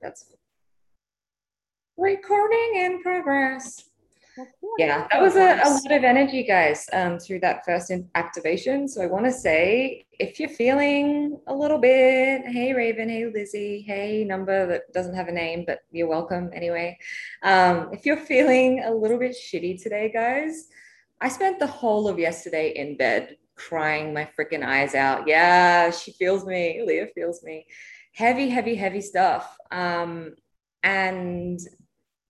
That's recording in progress. Yeah, that was a, a lot of energy, guys, um, through that first activation. So I want to say, if you're feeling a little bit, hey Raven, hey Lizzie, hey number that doesn't have a name, but you're welcome anyway. Um, if you're feeling a little bit shitty today, guys, I spent the whole of yesterday in bed crying my freaking eyes out. Yeah, she feels me. Leah feels me. Heavy, heavy, heavy stuff. Um, and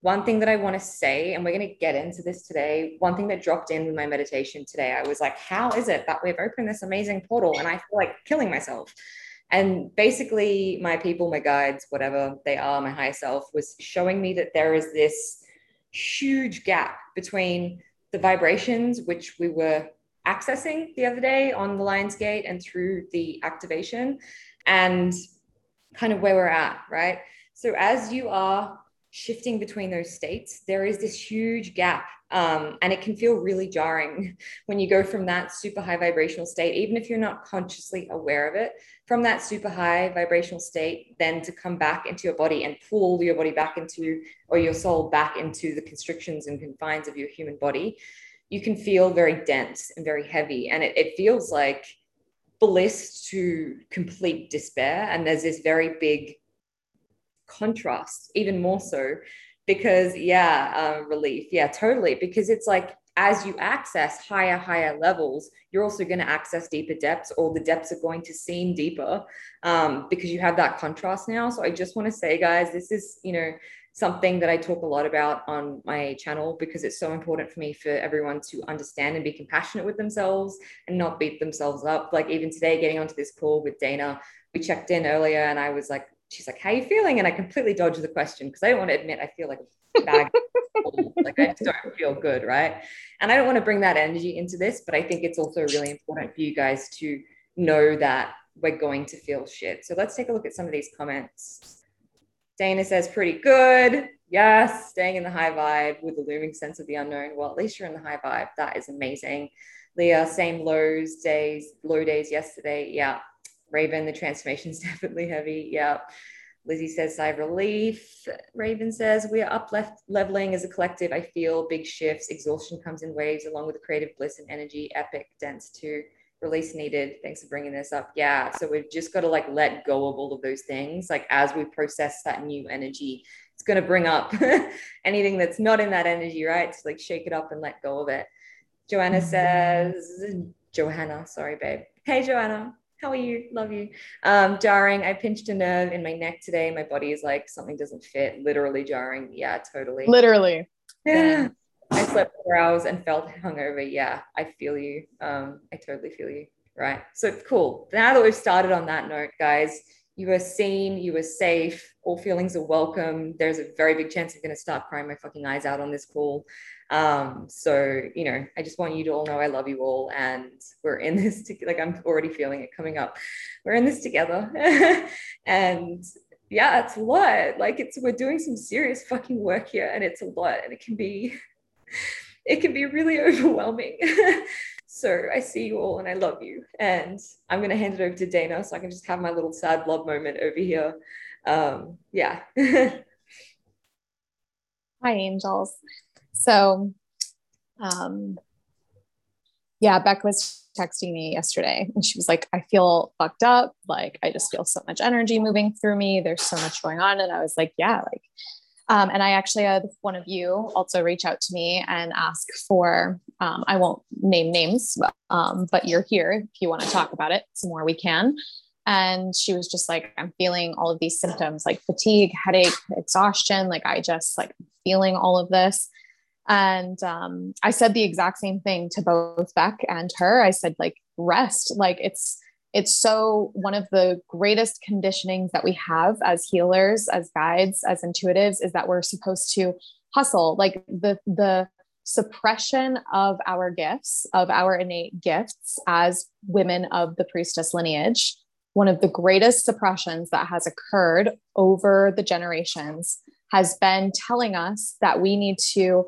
one thing that I want to say, and we're going to get into this today, one thing that dropped in with my meditation today, I was like, how is it that we've opened this amazing portal and I feel like killing myself? And basically, my people, my guides, whatever they are, my higher self, was showing me that there is this huge gap between the vibrations which we were accessing the other day on the Lion's Gate and through the activation and kind of where we're at, right? So as you are shifting between those states, there is this huge gap. Um, and it can feel really jarring when you go from that super high vibrational state, even if you're not consciously aware of it, from that super high vibrational state, then to come back into your body and pull your body back into, or your soul back into the constrictions and confines of your human body you can feel very dense and very heavy. And it, it feels like bliss to complete despair. And there's this very big contrast, even more so, because, yeah, uh, relief. Yeah, totally. Because it's like as you access higher, higher levels, you're also going to access deeper depths, or the depths are going to seem deeper um, because you have that contrast now. So I just want to say, guys, this is, you know, something that I talk a lot about on my channel because it's so important for me for everyone to understand and be compassionate with themselves and not beat themselves up. Like even today, getting onto this call with Dayna, we checked in earlier and I was like, she's like, how are you feeling? And I completely dodged the question because I don't want to admit I feel like a bag. like I just don't feel good, right? And I don't want to bring that energy into this, but I think it's also really important for you guys to know that we're going to feel shit. So let's take a look at some of these comments. Dana says, pretty good. Yes, staying in the high vibe with the looming sense of the unknown. Well, at least you're in the high vibe. That is amazing. Leah, same lows days, low days yesterday. Yeah. Raven, the transformation is definitely heavy. Yeah. Lizzie says, sigh of relief. Raven says, we are up left leveling as a collective. I feel big shifts. Exhaustion comes in waves along with creative bliss and energy. Epic, dense too release needed. Thanks for bringing this up. Yeah. So we've just got to like let go of all of those things. Like as we process that new energy, it's going to bring up anything that's not in that energy, right? So like shake it up and let go of it. Joanna mm-hmm. says, Johanna, sorry, babe. Hey, Joanna. How are you? Love you. Um, jarring. I pinched a nerve in my neck today. My body is like something doesn't fit. Literally jarring. Yeah, totally. Literally. Yeah. I slept four hours and felt hungover. Yeah, I feel you. Um, I totally feel you. Right. So cool. Now that we've started on that note, guys, you are seen, you are safe, all feelings are welcome. There's a very big chance I'm going to start crying my fucking eyes out on this call. Um, so, you know, I just want you to all know I love you all and we're in this, to, like, I'm already feeling it coming up. We're in this together. and yeah, it's a lot. Like, it's, we're doing some serious fucking work here and it's a lot and it can be it can be really overwhelming. so I see you all and I love you. And I'm going to hand it over to Dayna so I can just have my little sad blob moment over here. Um, yeah. Hi, angels. So, um, yeah, Beck was texting me yesterday and she was like, I feel fucked up. Like, I just feel so much energy moving through me. There's so much going on. And I was like, yeah, like, um, and I actually had one of you also reach out to me and ask for, um, I won't name names, but, um, but you're here. If you want to talk about it some more, we can. And she was just like, I'm feeling all of these symptoms like fatigue, headache, exhaustion. Like, I just like feeling all of this. And um, I said the exact same thing to both Beck and her. I said, like, rest. Like, it's, it's so one of the greatest conditionings that we have as healers as guides as intuitives is that we're supposed to hustle. Like the the suppression of our gifts of our innate gifts as women of the priestess lineage one of the greatest suppressions that has occurred over the generations has been telling us that we need to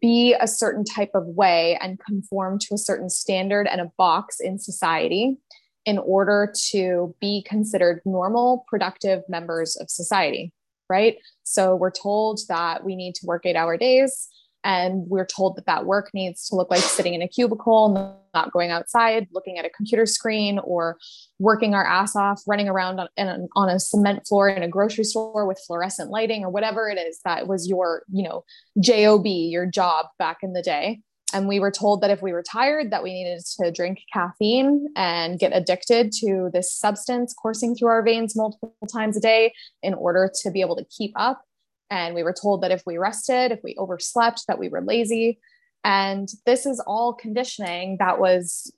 be a certain type of way and conform to a certain standard and a box in society in order to be considered normal, productive members of society. right? So we're told that we need to work eight hour days. And we're told that that work needs to look like sitting in a cubicle, not going outside, looking at a computer screen, or working our ass off, running around on, a, on a cement floor in a grocery store with fluorescent lighting, or whatever it is that was your, you know, job, your job back in the day and we were told that if we were tired that we needed to drink caffeine and get addicted to this substance coursing through our veins multiple times a day in order to be able to keep up. And we were told that if we rested if we overslept that we were lazy. And this is all conditioning that was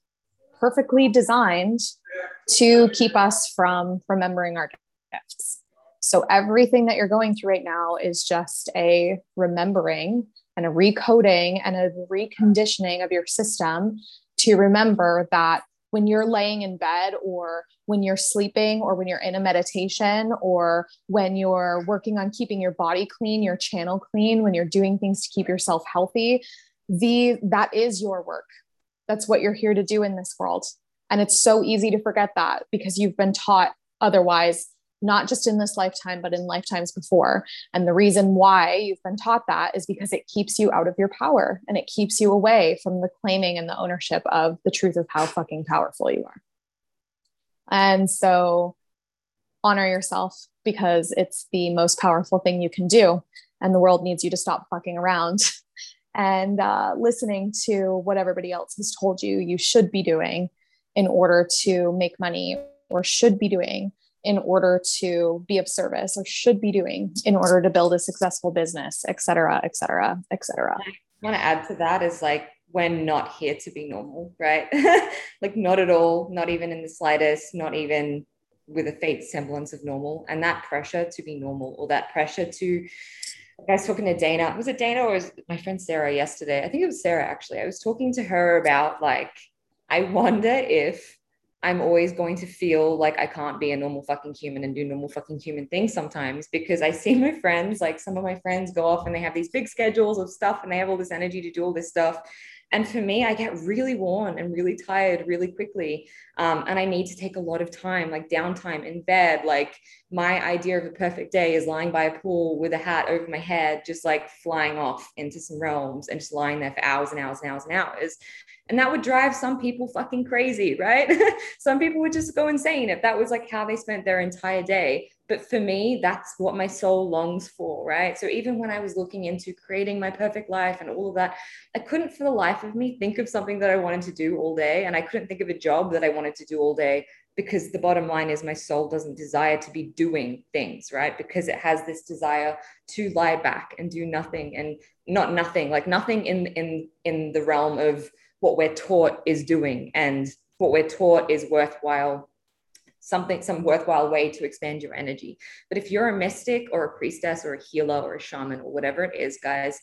perfectly designed to keep us from remembering our gifts. So everything that you're going through right now is just a remembering and a recoding and a reconditioning of your system to remember that when you're laying in bed or when you're sleeping or when you're in a meditation or when you're working on keeping your body clean your channel clean when you're doing things to keep yourself healthy the that is your work. That's what you're here to do in this world. And it's so easy to forget that because you've been taught otherwise not just in this lifetime, but in lifetimes before. And the reason why you've been taught that is because it keeps you out of your power and it keeps you away from the claiming and the ownership of the truth of how fucking powerful you are. And so honor yourself because it's the most powerful thing you can do. And the world needs you to stop fucking around and uh, listening to what everybody else has told you you should be doing in order to make money or should be doing in order to be of service or should be doing in order to build a successful business, et cetera, et cetera, et cetera. I want to add to that is like we're not here to be normal, right? like not at all, not even in the slightest, not even with a faint semblance of normal. And that pressure to be normal or that pressure to, I was talking to Dayna. Was it Dayna or was my friend Sarah yesterday? I think it was Sarah actually. I was talking to her about like, I wonder if I'm always going to feel like I can't be a normal fucking human and do normal fucking human things sometimes because I see my friends, like some of my friends go off and they have these big schedules of stuff and they have all this energy to do all this stuff. And for me, I get really worn and really tired really quickly. Um, and I need to take a lot of time, like downtime in bed. Like my idea of a perfect day is lying by a pool with a hat over my head, just like flying off into some realms and just lying there for hours and hours and hours and hours. And that would drive some people fucking crazy, right? some people would just go insane if that was like how they spent their entire day. But for me, that's what my soul longs for, right? So even when I was looking into creating my perfect life and all of that, I couldn't for the life of me think of something that I wanted to do all day. And I couldn't think of a job that I wanted to do all day because the bottom line is my soul doesn't desire to be doing things right because it has this desire to lie back and do nothing and not nothing like nothing in in in the realm of what we're taught is doing and what we're taught is worthwhile something some worthwhile way to expand your energy but if you're a mystic or a priestess or a healer or a shaman or whatever it is guys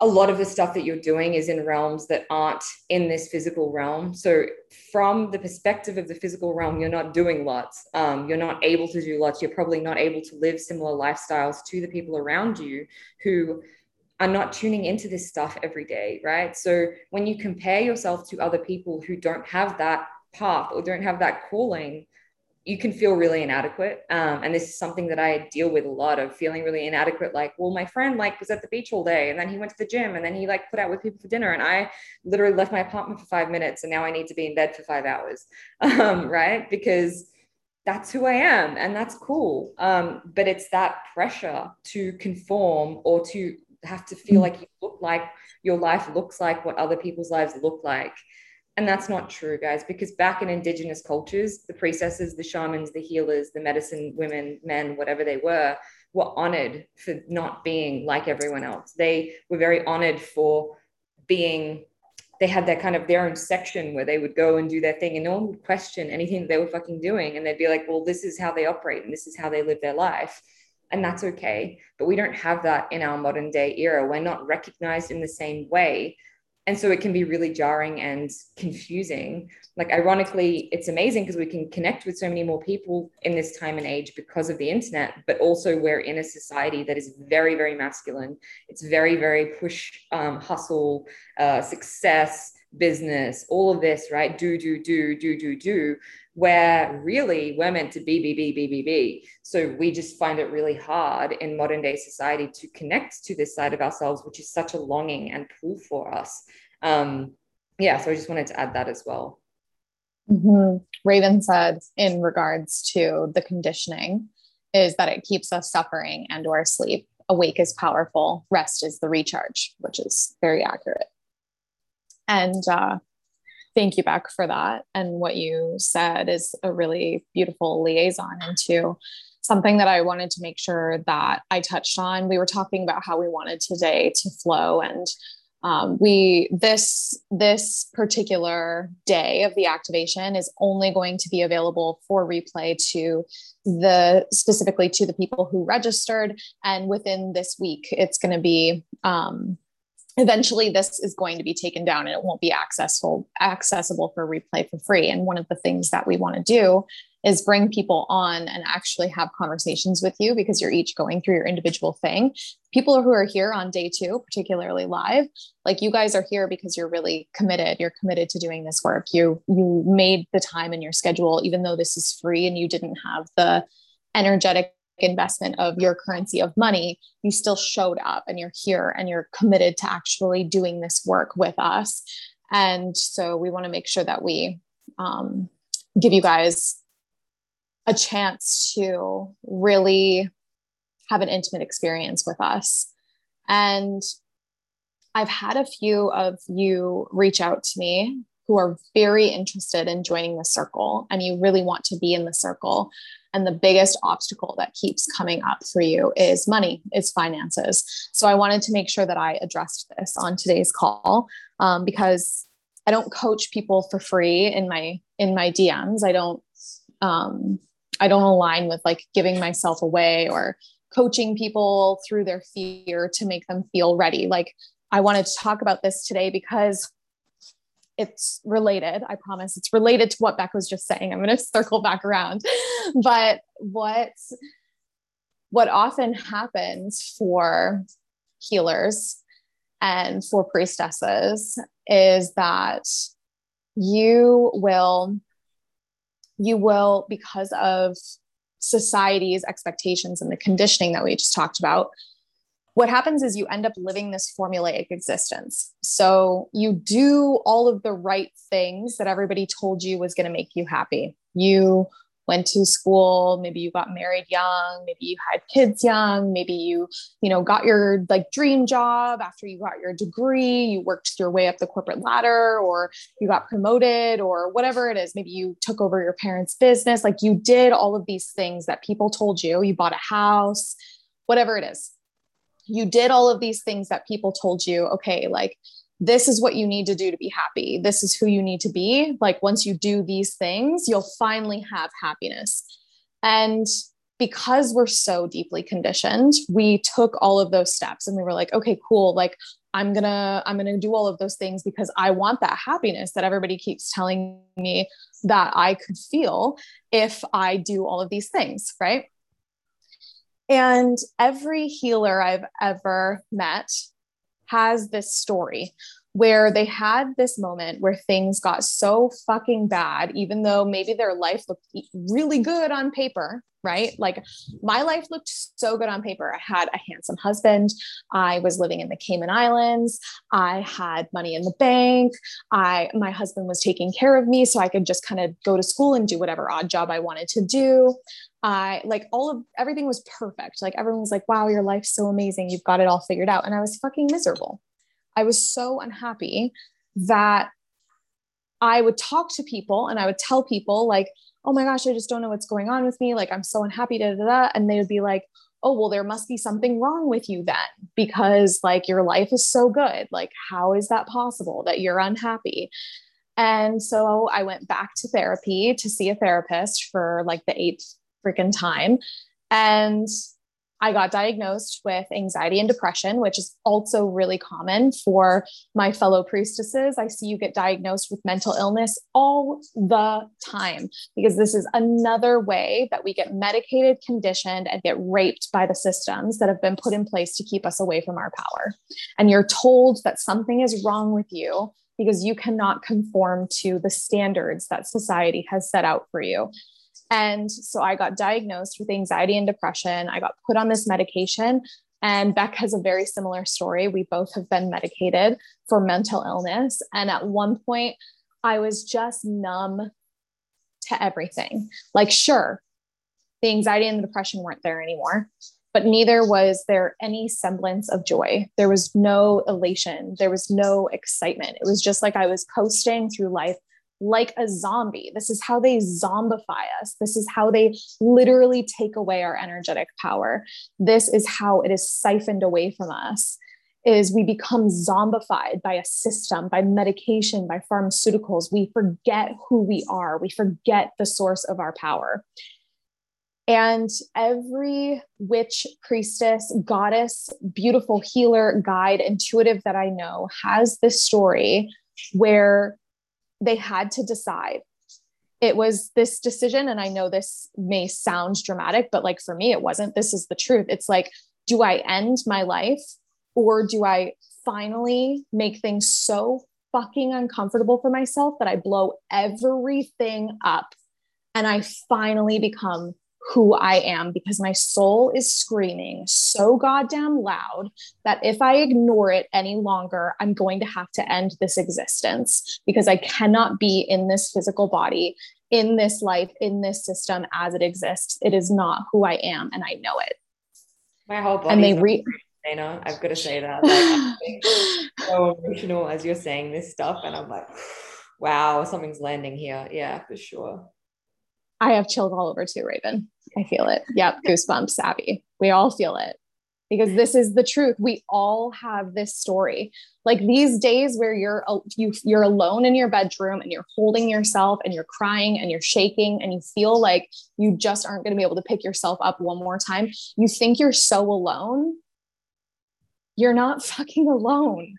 a lot of the stuff that you're doing is in realms that aren't in this physical realm. So, from the perspective of the physical realm, you're not doing lots. Um, you're not able to do lots. You're probably not able to live similar lifestyles to the people around you who are not tuning into this stuff every day, right? So when you compare yourself to other people who don't have that path or don't have that calling, you can feel really inadequate. Um, and this is something that I deal with a lot of feeling really inadequate. Like, well, my friend like was at the beach all day and then he went to the gym and then he like put out with people for dinner. And I literally left my apartment for five minutes and now I need to be in bed for five hours. Um, right. Because that's who I am and that's cool. Um, but it's that pressure to conform or to have to feel like you look like your life looks like what other people's lives look like. And that's not true, guys, because back in indigenous cultures, the priestesses, the shamans, the healers, the medicine women, men, whatever they were, were honored for not being like everyone else. They were very honored for being, they had their kind of their own section where they would go and do their thing and no one would question anything they were fucking doing. And they'd be like, well, this is how they operate and this is how they live their life and that's okay. But we don't have that in our modern day era. We're not recognized in the same way. And so it can be really jarring and confusing. Like, ironically, it's amazing because we can connect with so many more people in this time and age because of the internet, but also we're in a society that is very, very masculine. It's very, very push, um, hustle, uh, success, business, all of this, right? Do, do, do, do, do, do, where really we're meant to be, be, be, be, be, be. So we just find it really hard in modern day society to connect to this side of ourselves, which is such a longing and pull for us. Um, yeah, so I just wanted to add that as well. Mm-hmm. Raven said in regards to the conditioning is that it keeps us suffering and or asleep. Awake is powerful, rest is the recharge, which is very accurate. And uh, thank you, Beck, for that. And what you said is a really beautiful liaison into something that I wanted to make sure that I touched on. We were talking about how we wanted today to flow and um, we this this particular day of the activation is only going to be available for replay to the specifically to the people who registered and within this week it's going to be um, eventually this is going to be taken down and it won't be accessible accessible for replay for free. And one of the things that we want to do is bring people on and actually have conversations with you because you're each going through your individual thing. People who are here on day two particularly live like you guys are here because you're really committed. You're committed to doing this work. You you made the time in your schedule even though this is free and you didn't have the energetic investment of your currency of money, you still showed up and you're here and you're committed to actually doing this work with us. And so we want to make sure that we um, give you guys a chance to really have an intimate experience with us. And I've had a few of you reach out to me who are very interested in joining the circle and you really want to be in the circle. And the biggest obstacle that keeps coming up for you is money, is finances. So I wanted to make sure that I addressed this on today's call um, because I don't coach people for free in my in my DMs. I don't um, I don't align with like giving myself away or coaching people through their fear to make them feel ready. Like I wanted to talk about this today because it's related. I promise it's related to what Beck was just saying. I'm going to circle back around. But what what often happens for healers and for priestesses is that you will you will because of society's expectations and the conditioning that we just talked about what happens is you end up living this formulaic existence. So you do all of the right things that everybody told you was going to make you happy. You went to school maybe you got married young maybe you had kids young maybe you you know got your like dream job after you got your degree you worked your way up the corporate ladder or you got promoted or whatever it is maybe you took over your parents business like you did all of these things that people told you you bought a house whatever it is you did all of these things that people told you, okay, like this is what you need to do to be happy. This is who you need to be. Like once you do these things, you'll finally have happiness. And because we're so deeply conditioned, we took all of those steps and we were like, okay, cool. Like I'm going to I'm going to do all of those things because I want that happiness that everybody keeps telling me that I could feel if I do all of these things, right? And every healer I've ever met has this story where they had this moment where things got so fucking bad, even though maybe their life looked really good on paper, right? Like my life looked so good on paper. I had a handsome husband. I was living in the Cayman Islands. I had money in the bank. I my husband was taking care of me so I could just kind of go to school and do whatever odd job I wanted to do. I like all of everything was perfect. Like everyone was like, wow, your life's so amazing. You've got it all figured out. And I was fucking miserable. I was so unhappy that I would talk to people and I would tell people, like, oh my gosh, I just don't know what's going on with me. Like, I'm so unhappy, da, da, da. And they would be like, oh, well, there must be something wrong with you then because like your life is so good. Like, how is that possible that you're unhappy? And so I went back to therapy to see a therapist for like the eighth freaking time. And I got diagnosed with anxiety and depression, which is also really common for my fellow priestesses. I see you get diagnosed with mental illness all the time because this is another way that we get medicated, conditioned, and get raped by the systems that have been put in place to keep us away from our power. And you're told that something is wrong with you because you cannot conform to the standards that society has set out for you. And so I got diagnosed with anxiety and depression. I got put on this medication. And Beck has a very similar story. We both have been medicated for mental illness. And at one point, I was just numb to everything. Like, sure, the anxiety and the depression weren't there anymore, but neither was there any semblance of joy. There was no elation, there was no excitement. It was just like I was coasting through life like a zombie. This is how they zombify us. This is how they literally take away our energetic power. This is how it is siphoned away from us is we become zombified by a system, by medication, by pharmaceuticals. We forget who we are. We forget the source of our power. And every witch, priestess, goddess, beautiful healer, guide, intuitive that I know has this story where they had to decide. It was this decision, and I know this may sound dramatic, but like for me, it wasn't. This is the truth. It's like, do I end my life or do I finally make things so fucking uncomfortable for myself that I blow everything up and I finally become who I am because my soul is screaming so goddamn loud that if I ignore it any longer, I'm going to have to end this existence because I cannot be in this physical body, in this life, in this system as it exists. It is not who I am, and I know it. My whole body. And they re. Dayna, I've got to say that. Like, so emotional as you're saying this stuff, and I'm like, wow, something's landing here. Yeah, for sure. I have chills all over too, Raven. I feel it. Yep, goosebumps, Abby. We all feel it because this is the truth. We all have this story. Like these days where you're you you're alone in your bedroom and you're holding yourself and you're crying and you're shaking and you feel like you just aren't going to be able to pick yourself up one more time. You think you're so alone. You're not fucking alone.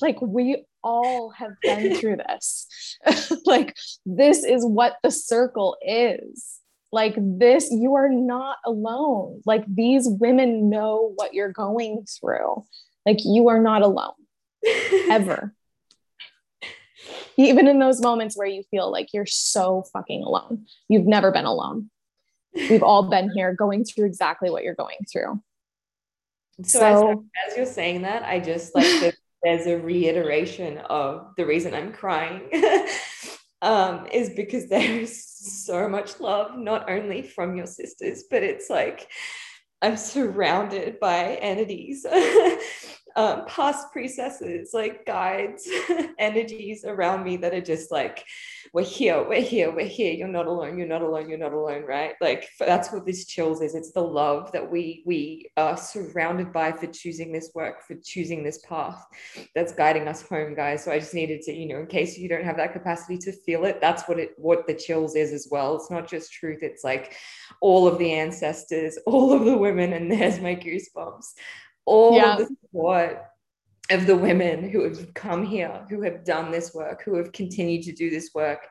Like we all have been through this. like, this is what the circle is. Like, this, you are not alone. Like, these women know what you're going through. Like, you are not alone ever. Even in those moments where you feel like you're so fucking alone, you've never been alone. We've all been here going through exactly what you're going through. So, so as, as, you're saying that, I just like the there's a reiteration of the reason I'm crying um, is because there is so much love, not only from your sisters, but it's like I'm surrounded by entities, um, past priestesses, like guides, energies around me that are just like, we're here, we're here, we're here. You're not alone. You're not alone. You're not alone, right? Like that's what this chills is. It's the love that we we are surrounded by for choosing this work, for choosing this path that's guiding us home, guys. So I just needed to, you know, in case you don't have that capacity to feel it, that's what it what the chills is as well. It's not just truth. It's like all of the ancestors, all of the women, and there's my goosebumps. All yeah. of the support of the women who have come here, who have done this work, who have continued to do this work,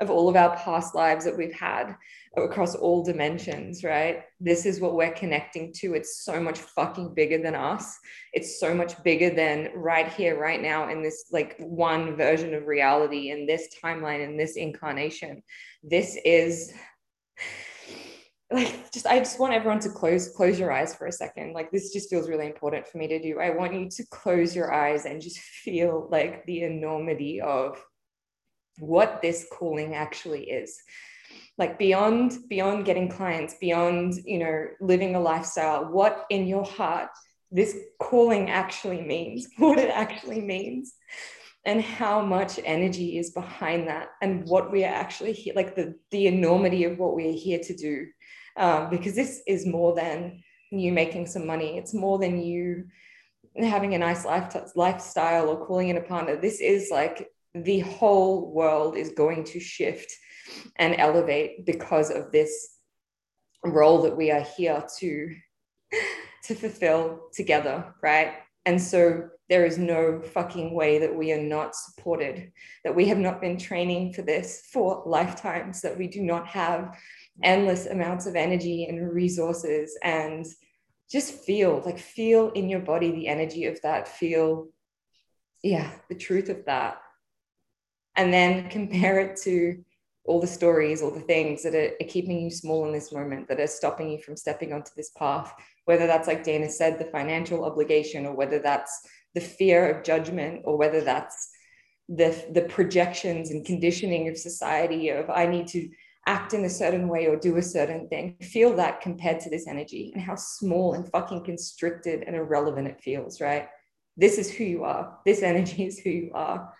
of all of our past lives that we've had across all dimensions, right? This is what we're connecting to. It's so much fucking bigger than us. It's so much bigger than right here, right now, in this like one version of reality, in this timeline, in this incarnation. This is like just I just want everyone to close close your eyes for a second. Like this just feels really important for me to do. I want you to close your eyes and just feel like the enormity of what this calling actually is. Like beyond beyond getting clients, beyond, you know, living a lifestyle, what in your heart this calling actually means, what it actually means and how much energy is behind that and what we are actually here like the the enormity of what we're here to do um, because this is more than you making some money. It's more than you having a nice life lifestyle or calling in a partner. This is like the whole world is going to shift and elevate because of this role that we are here to to fulfill together, right? And so there is no fucking way that we are not supported, that we have not been training for this for lifetimes, that we do not have endless amounts of energy and resources and just feel like feel in your body the energy of that feel yeah the truth of that. And then compare it to all the stories, all the things that are, are, keeping you small in this moment, that are stopping you from stepping onto this path, whether that's like Dayna said, the financial obligation, or whether that's the fear of judgment, or whether that's the, the projections and conditioning of society of I need to act in a certain way or do a certain thing. Feel that compared to this energy and how small and fucking constricted and irrelevant it feels, right? This is who you are. This energy is who you are.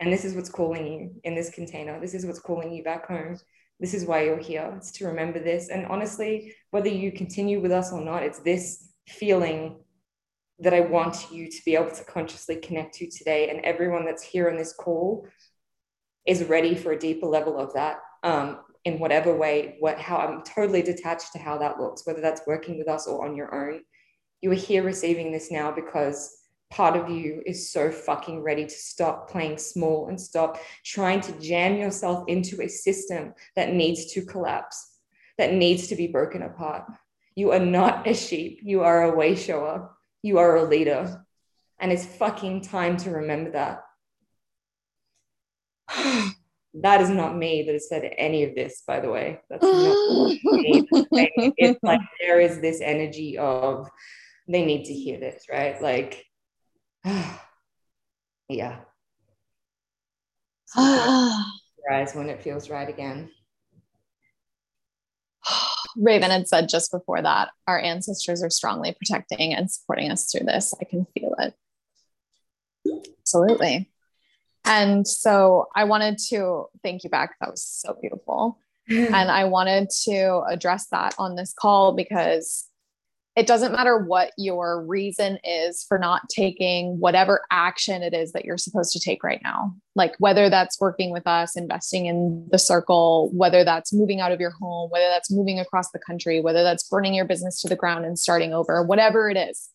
And this is what's calling you in this container. This is what's calling you back home. This is why you're here. It's to remember this. And honestly, whether you continue with us or not, it's this feeling that I want you to be able to consciously connect to today. And everyone that's here on this call is ready for a deeper level of that um, in whatever way, what, how I'm totally detached to how that looks, whether that's working with us or on your own. You are here receiving this now because part of you is so fucking ready to stop playing small and stop trying to jam yourself into a system that needs to collapse, that needs to be broken apart. You are not a sheep, you are a way shower, you are a leader. And it's fucking time to remember that. that is not me that has said any of this, by the way. That's not me. It's like there is this energy of they need to hear this, right? Like yeah. Rise when it feels right again. Raven had said just before that, our ancestors are strongly protecting and supporting us through this. I can feel it. Absolutely. And so I wanted to thank you Beck. That was so beautiful. and I wanted to address that on this call because it doesn't matter what your reason is for not taking whatever action it is that you're supposed to take right now. Like whether that's working with us, investing in the circle, whether that's moving out of your home, whether that's moving across the country, whether that's burning your business to the ground and starting over, whatever it is,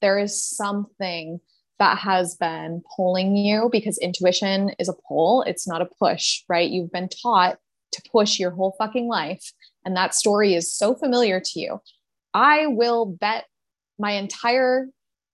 there is something that has been pulling you because intuition is a pull, it's not a push, right? You've been taught to push your whole fucking life. And that story is so familiar to you. I will bet my entire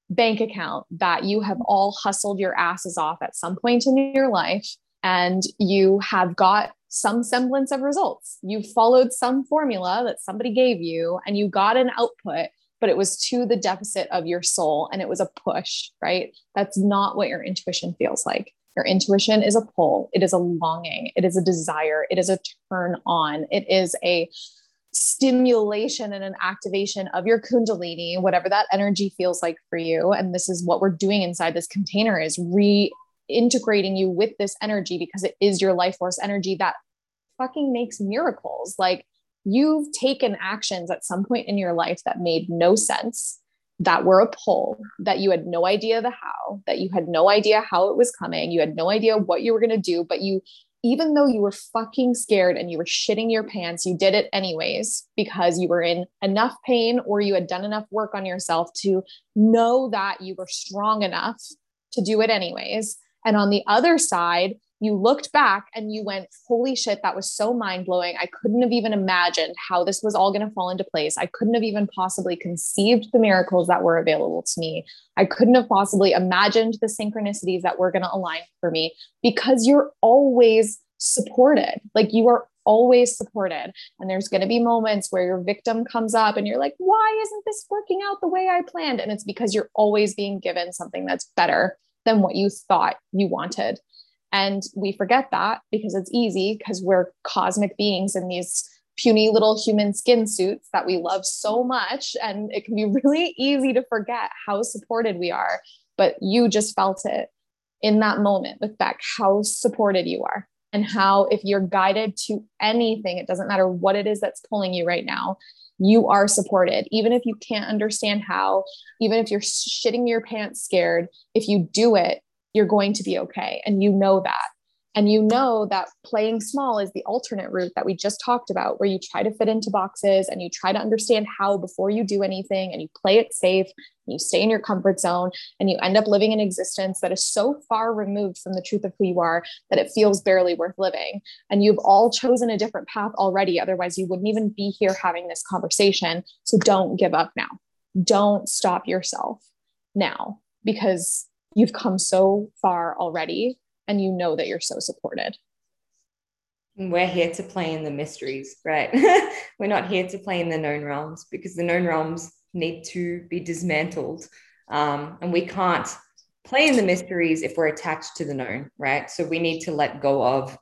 bank account that you have all hustled your asses off at some point in your life and you have got some semblance of results. You followed some formula that somebody gave you and you got an output, but it was to the deficit of your soul and it was a push, right? That's not what your intuition feels like. Your intuition is a pull, it is a longing, it is a desire, it is a turn on, it is a stimulation and an activation of your kundalini whatever that energy feels like for you. And this is what we're doing inside this container is reintegrating you with this energy because it is your life force energy that fucking makes miracles. Like you've taken actions at some point in your life that made no sense that were a pull that you had no idea the how that you had no idea how it was coming you had no idea what you were going to do but you even though you were fucking scared and you were shitting your pants, you did it anyways because you were in enough pain or you had done enough work on yourself to know that you were strong enough to do it anyways. And on the other side, you looked back and you went, Holy shit, that was so mind blowing. I couldn't have even imagined how this was all going to fall into place. I couldn't have even possibly conceived the miracles that were available to me. I couldn't have possibly imagined the synchronicities that were going to align for me because you're always supported. Like you are always supported. And there's going to be moments where your victim comes up and you're like, why isn't this working out the way I planned? And it's because you're always being given something that's better than what you thought you wanted. And we forget that because it's easy because we're cosmic beings in these puny little human skin suits that we love so much. And it can be really easy to forget how supported we are. But you just felt it in that moment with Beck, how supported you are, and how if you're guided to anything, it doesn't matter what it is that's pulling you right now, you are supported. Even if you can't understand how, even if you're shitting your pants scared, if you do it, you're going to be okay. And you know that. And you know that playing small is the alternate route that we just talked about, where you try to fit into boxes and you try to understand how before you do anything and you play it safe, you stay in your comfort zone, and you end up living an existence that is so far removed from the truth of who you are that it feels barely worth living. And you've all chosen a different path already. Otherwise, you wouldn't even be here having this conversation. So don't give up now. Don't stop yourself now because you've come so far already and you know that you're so supported. We're here to play in the mysteries, right? We're not here to play in the known realms because the known realms need to be dismantled. Um, and we can't play in the mysteries if we're attached to the known, right? So we need to let go of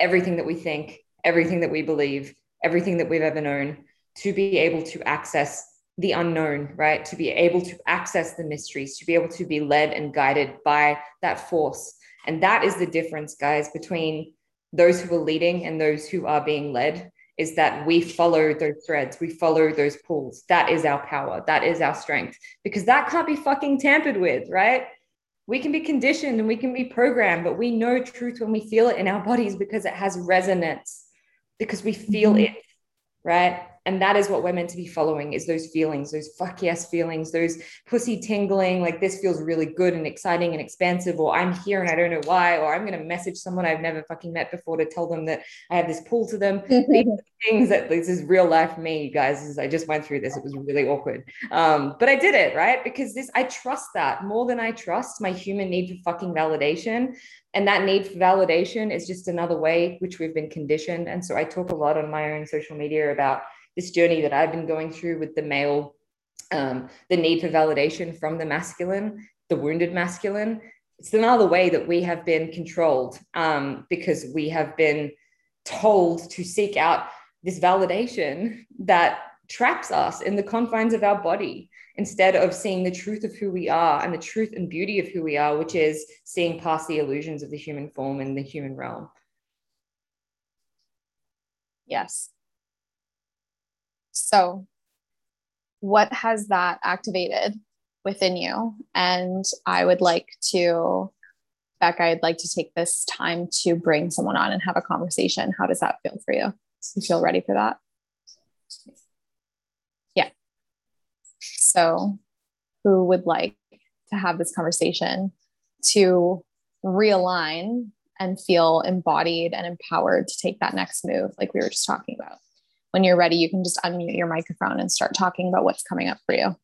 everything that we think, everything that we believe, everything that we've ever known to be able to access the unknown, right? To be able to access the mysteries, to be able to be led and guided by that force. And that is the difference, guys, between those who are leading and those who are being led is that we follow those threads, we follow those pulls. That is our power, that is our strength, because that can't be fucking tampered with, right? We can be conditioned and we can be programmed, but we know truth when we feel it in our bodies because it has resonance, because we feel mm-hmm. it, right? And that is what we're meant to be following is those feelings those fuck yes feelings those pussy tingling like this feels really good and exciting and expansive or i'm here and i don't know why or i'm going to message someone i've never fucking met before to tell them that i have this pull to them. Things that this is real life for me guys is i just went through this it was really awkward. Um, but i did it right? Because this i trust that. More than i trust my human need for fucking validation. And that need for validation is just another way which we've been conditioned. And so i talk a lot on my own social media about this journey that I've been going through with the male, um, the need for validation from the masculine, the wounded masculine. It's another way that we have been controlled um, because we have been told to seek out this validation that traps us in the confines of our body instead of seeing the truth of who we are and the truth and beauty of who we are, which is seeing past the illusions of the human form and the human realm. Yes. So, what has that activated within you? And I would like to, Becca, I'd like to take this time to bring someone on and have a conversation. How does that feel for you? You feel ready for that? Yeah. So, who would like to have this conversation to realign and feel embodied and empowered to take that next move, like we were just talking about? When you're ready, you can just unmute your microphone and start talking about what's coming up for you.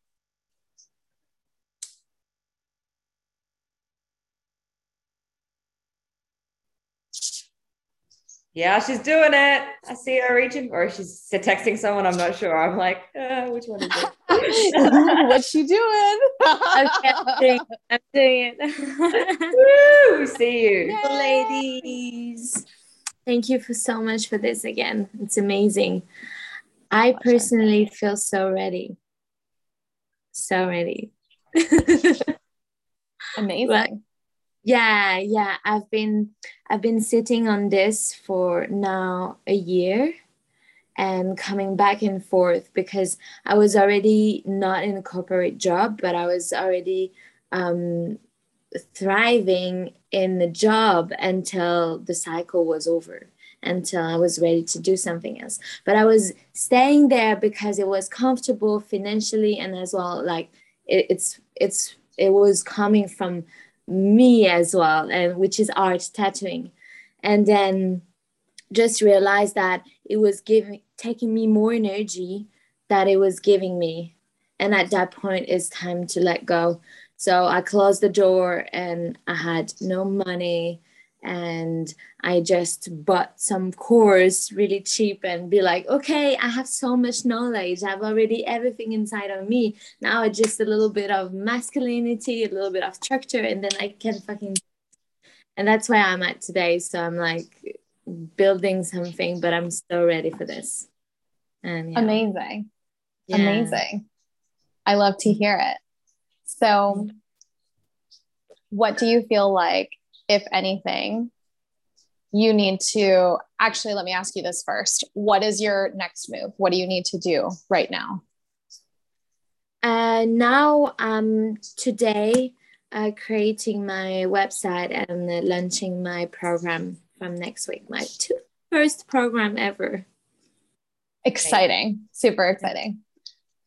Yeah, she's doing it. I see her reaching, or she's texting someone. I'm not sure. I'm like, uh, which one is it? What's she doing? okay, I'm doing, I'm doing it. Woo, we see you, Yay. ladies. Thank you for so much for this again. It's amazing. I personally feel so ready. So ready. Amazing. But yeah, yeah. I've been I've been sitting on this for now a year and coming back and forth because I was already not in a corporate job, but I was already um, thriving in the job until the cycle was over until I was ready to do something else. But I was staying there because it was comfortable financially and as well like it, it's it's it was coming from me as well and which is art tattooing. And then just realized that it was giving taking me more energy that it was giving me. And at that point it's time to let go so I closed the door and I had no money and I just bought some course really cheap and be like, okay, I have so much knowledge. I've already everything inside of me. Now it's just a little bit of masculinity, a little bit of structure, and then I can fucking and that's where I'm at today. So I'm like building something, but I'm so ready for this. And yeah. amazing. Yeah. Amazing. I love to hear it. So, what do you feel like, if anything, you need to actually let me ask you this first? What is your next move? What do you need to do right now? Uh, now, um, today, uh, creating my website and uh, launching my program from next week, my two, first program ever. Exciting, super exciting.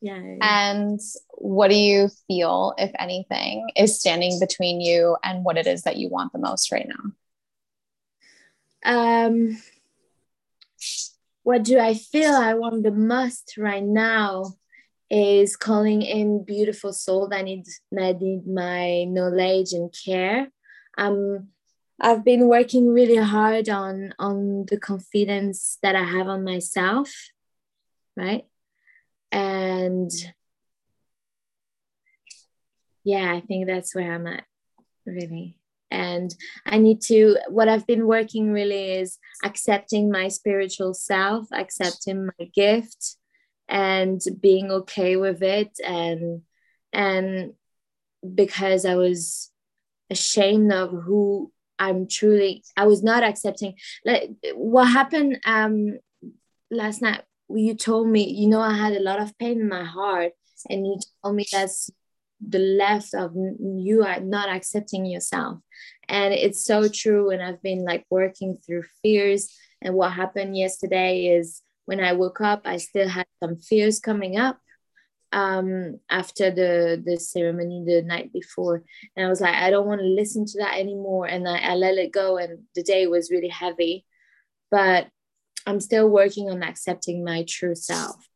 Yeah. And what do you feel, if anything, is standing between you and what it is that you want the most right now? Um, what do I feel I want the most right now is calling in beautiful soul that need that need my knowledge and care. Um, I've been working really hard on on the confidence that I have on myself, right? And yeah, I think that's where I'm at, really. And I need to, what I've been working really is accepting my spiritual self, accepting my gift, and being okay with it. And, and because I was ashamed of who I'm truly, I was not accepting. Like what happened um, last night, you told me, you know, I had a lot of pain in my heart, and you told me that's the left of you are not accepting yourself. And it's so true and i've been like working through fears and what happened yesterday is when i woke up i still had some fears coming up um after the the ceremony the night before. And i was like i don't want to listen to that anymore and I, I let it go and the day was really heavy. But i'm still working on accepting my true self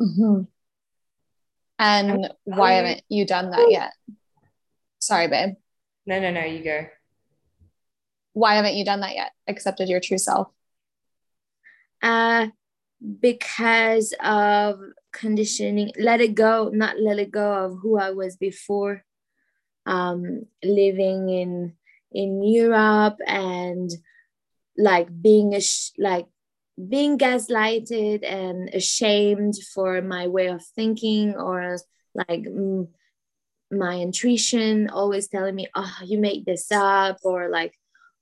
mm-hmm. And why haven't you done that yet? Sorry, babe. No, no, no, you go. Why haven't you done that yet? Accepted your true self? Uh because of conditioning, let it go, not let it go of who I was before. Um living in in Europe and like being a like being gaslighted and ashamed for my way of thinking or like mm, my intuition always telling me oh you make this up or like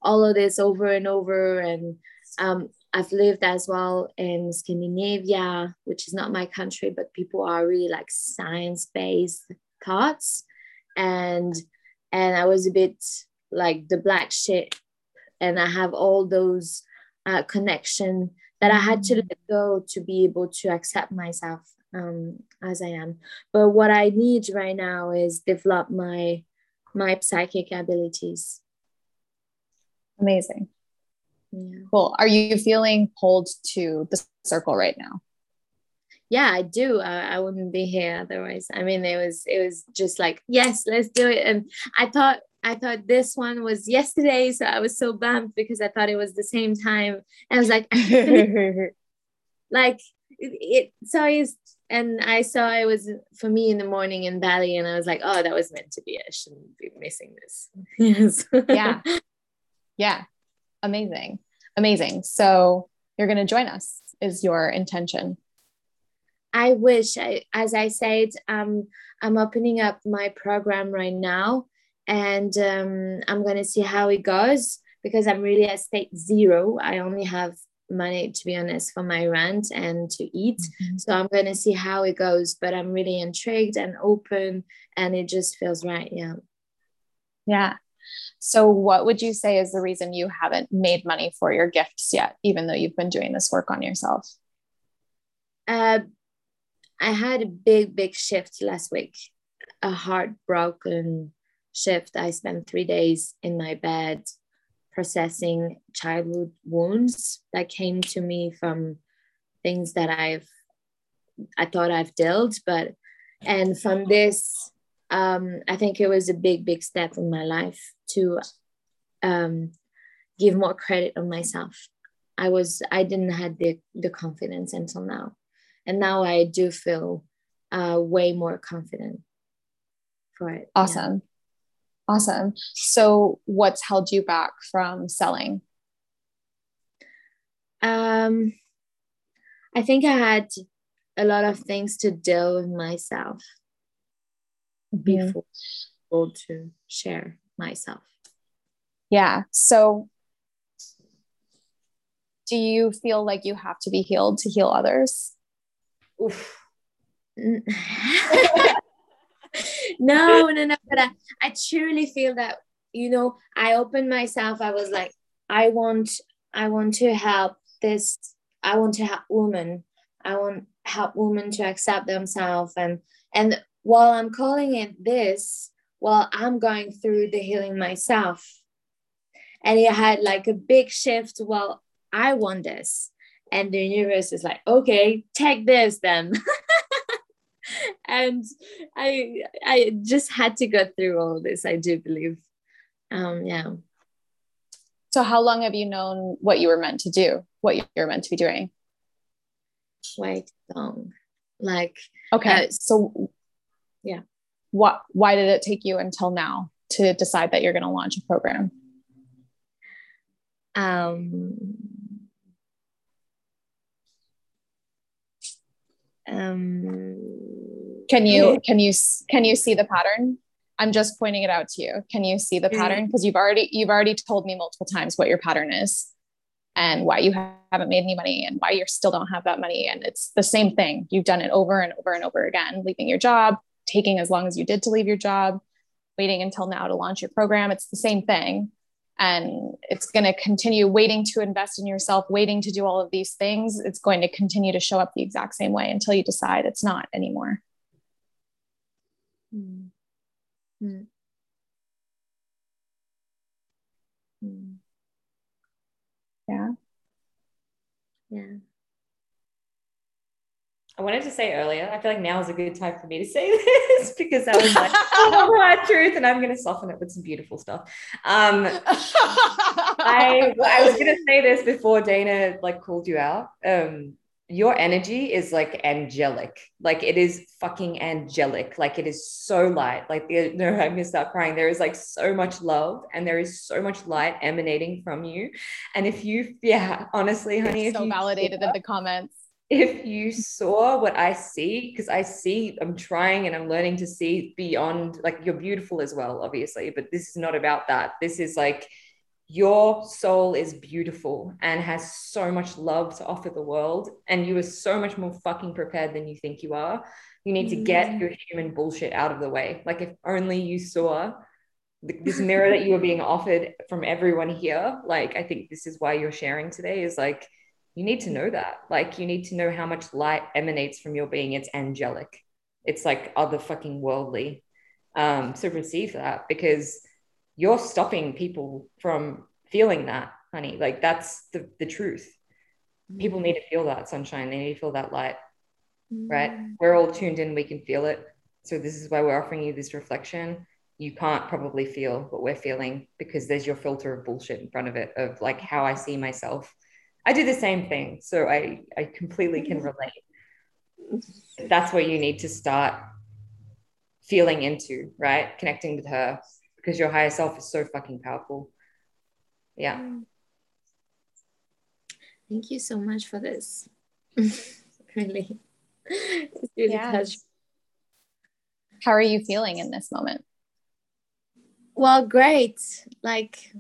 all of this over and over. And um, i've lived as well in scandinavia which is not my country but people are really like science-based thoughts. And and i was a bit like the black shit and i have all those uh, connection that I had to mm. let go to be able to accept myself um, as I am. But what I need right now is develop my my psychic abilities. Amazing. Yeah. Cool. Are you feeling pulled to the circle right now? Yeah, I do. I, I wouldn't be here otherwise. I mean, it was it was just like yes, let's do it. And I thought I thought this one was yesterday, so I was so bummed because I thought it was the same time. And I was like, like it, it so is and I saw it was for me in the morning in Bali, and I was like, oh, that was meant to be. I shouldn't be missing this. yes. yeah. Yeah. Amazing. Amazing. So you're going to join us, is your intention. I wish, I, as I said, um, I'm opening up my program right now and um, I'm going to see how it goes because I'm really at state zero. I only have money, to be honest, for my rent and to eat. Mm-hmm. So I'm going to see how it goes, but I'm really intrigued and open, and it just feels right. Yeah. Yeah. So, what would you say is the reason you haven't made money for your gifts yet, even though you've been doing this work on yourself? Uh, I had a big, big shift last week, a heartbroken shift, I spent three days in my bed processing childhood wounds that came to me from things that I've I thought I've dealt, but and from this, um, I think it was a big, big step in my life to um, give more credit on myself. I was I didn't have the the confidence until now, and now I do feel uh, way more confident for it. Awesome. Yeah. Awesome. So, what's held you back from selling? Um, I think I had a lot of things to deal with myself mm-hmm. before able to share myself. Yeah. So, do you feel like you have to be healed to heal others? Oof. no, no, no. But I, I truly feel that, you know, I opened myself. I was like, I want, I want to help this. I want to help women. I want help women to accept themselves. And and while I'm calling it this, while I'm going through the healing myself. And it had like a big shift. Well, I want this. And the universe is like, okay, take this then. and I I just had to go through all this. I do believe. Um, yeah. So how long have you known what you were meant to do, what you were meant to be doing? Quite long. Like okay. Uh, so yeah. What why did it take you until now to decide that you're going to launch a program? Um um can you can you can you see the pattern? I'm just pointing it out to you. Can you see the mm. pattern? Because you've already you've already told me multiple times what your pattern is and why you haven't made any money and why you still don't have that money. And it's the same thing. You've done it over and over and over again leaving your job taking as long as you did to leave your job waiting until now to launch your program. It's the same thing. And it's going to continue waiting to invest in yourself waiting to do all of these things. It's going to continue to show up the exact same way until you decide it's not anymore mm. Mm. Mm. yeah yeah I wanted to say earlier, I feel like now is a good time for me to say this because I was like, oh, my truth, and I'm going to soften it with some beautiful stuff. Um, I, I was going to say this before Dayna like called you out. Um, your energy is like angelic, like it is fucking angelic, like it is so light. Like the, no, I'm gonna start crying. There is like so much love, and there is so much light emanating from you. And if you, yeah, honestly, honey, so validated in the comments if you saw what I see, because I see, I'm trying and I'm learning to see beyond, like, you're beautiful as well, obviously, but this is not about that. This is like, your soul is beautiful and has so much love to offer the world. And you are so much more fucking prepared than you think you are. You need to get mm. your human bullshit out of the way. Like, if only you saw this mirror that you are being offered from everyone here, like, I think this is why you're sharing today is like, you need to know that. Like, you need to know how much light emanates from your being. It's angelic, it's like other fucking worldly. Um, so receive that because you're stopping people from feeling that, honey. Like, that's the, the truth. People need to feel that sunshine, they need to feel that light, right? Mm. We're all tuned in, we can feel it. So, this is why we're offering you this reflection you can't probably feel what we're feeling because there's your filter of bullshit in front of it of like how I see myself I do the same thing. So I, I completely can relate. That's what you need to start feeling into, right? Connecting with her because your higher self is so fucking powerful. Yeah. Mm. Thank you so much for this. really. It's really yes. How are you feeling in this moment? Well, great. Like,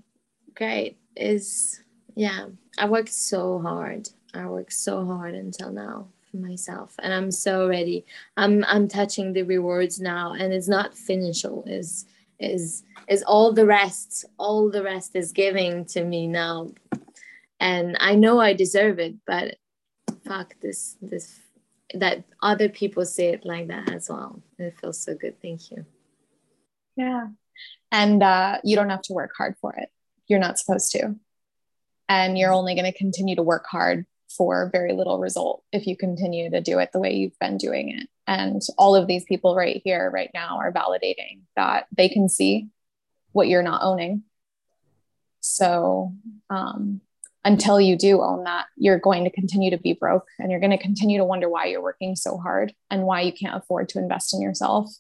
great is yeah i worked so hard i worked so hard until now for myself and i'm so ready i'm i'm touching the rewards now and it's not finishable is is is all the rest all the rest is giving to me now. And i know i deserve it but fuck this this that other people say it like that as well. It feels so good. Thank you. Yeah. And uh, you don't have to work hard for it. You're not supposed to. And you're only going to continue to work hard for very little result if you continue to do it the way you've been doing it. And all of these people right here, right now, are validating that they can see what you're not owning. So, um, until you do own that, you're going to continue to be broke and you're going to continue to wonder why you're working so hard and why you can't afford to invest in yourself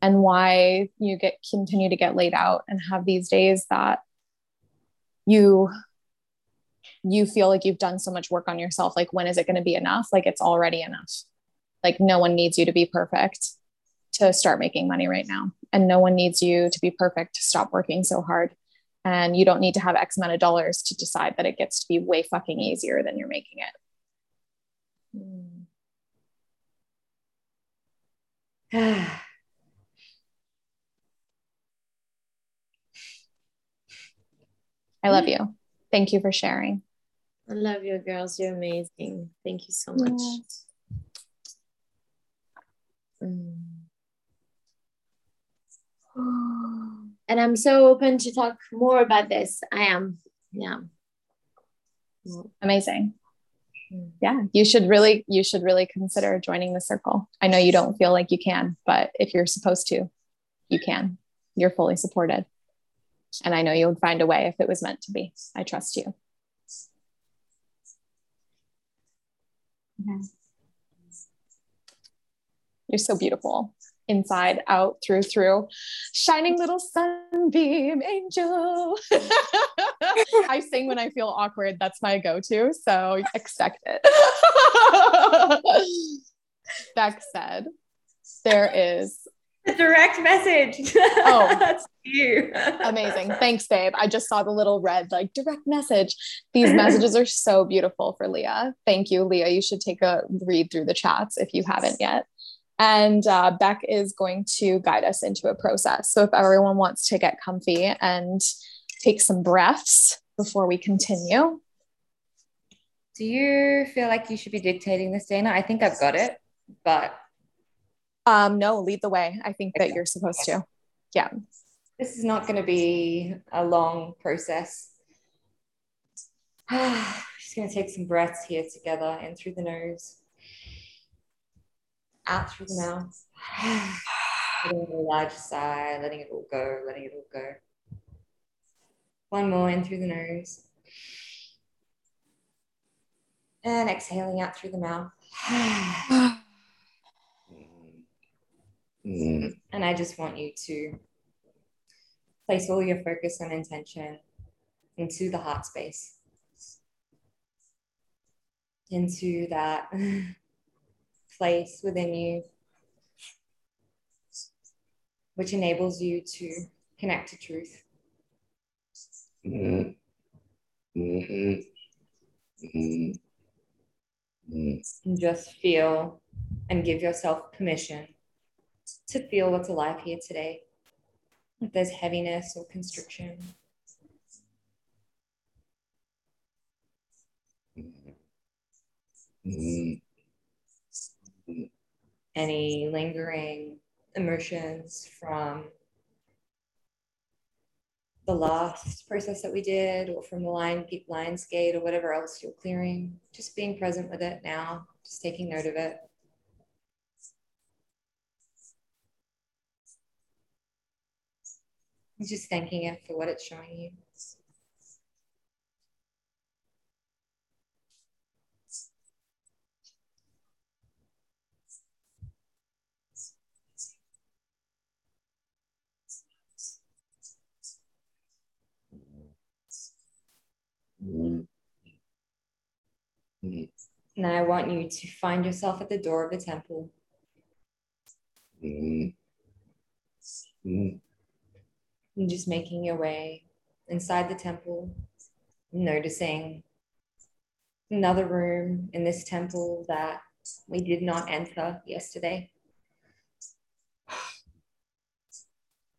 and why you get continue to get laid out and have these days that you you feel like you've done so much work on yourself like when is it going to be enough? Like it's already enough. Like no one needs you to be perfect to start making money right now. And no one needs you to be perfect to stop working so hard. And you don't need to have x amount of dollars to decide that it gets to be way fucking easier than you're making it. I love you. Thank you for sharing. I love you, girls. You're amazing. Thank you so much. Mm. And I'm so open to talk more about this. I am. Yeah. Amazing. Mm. Yeah, you should really you should really consider joining the circle. I know you don't feel like you can, but if you're supposed to, you can. You're fully supported. And I know you'll find a way if it was meant to be. I trust you. You're so beautiful. Inside out through through. Shining little sunbeam angel. I sing when i feel awkward. That's my go-to so expect it. Beck said there is a direct message. Oh. That's you amazing thanks babe i just saw the little red like direct message these messages are so beautiful for leah thank you leah you should take a read through the chats if you haven't yet and uh, Beck is going to guide us into a process. So if everyone wants to get comfy and take some breaths before we continue. Do you feel like you should be dictating this, Dayna? I think I've got it, but. Um, no, lead the way. I think that you're supposed to. Yeah. This is not going to be a long process. Just going to take some breaths here together in through the nose out through the mouth. letting a large sigh, letting it all go, letting it all go. One more in through the nose. And exhaling out through the mouth. and I just want you to place all your focus and intention into the heart space, into that place within you, which enables you to connect to truth. Mm-hmm. Mm-hmm. Mm-hmm. And just feel and give yourself permission to feel what's alive here today. If there's heaviness or constriction. Mm-hmm any lingering emotions from the last process that we did or from the line lion's gate or whatever else you're clearing just being present with it now just taking note of it just thanking it for what it's showing you. Now I want you to find yourself at the door of the temple. Mm-hmm. And just making your way inside the temple, noticing another room in this temple that we did not enter yesterday.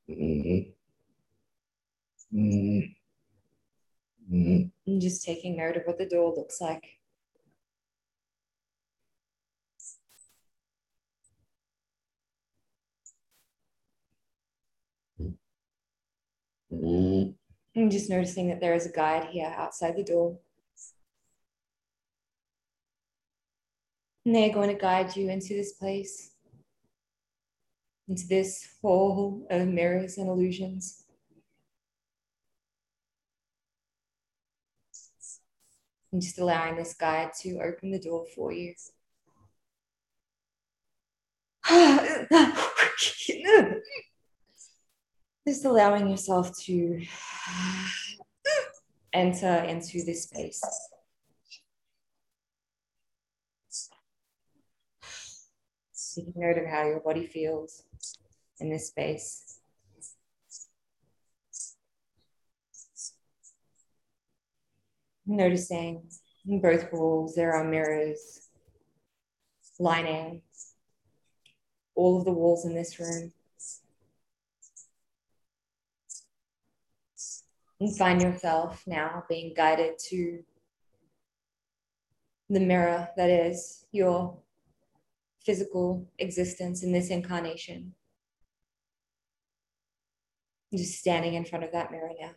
Mm-hmm. Mm-hmm. And just taking note of what the door looks like. And just noticing that there is a guide here outside the door. And they're going to guide you into this place, into this hall of mirrors and illusions. and just allowing this guide to open the door for you. just allowing yourself to enter into this space. Taking note of how your body feels in this space. noticing in both walls there are mirrors lining all of the walls in this room. And find yourself now being guided to the mirror that is your physical existence in this incarnation. Just standing in front of that mirror now.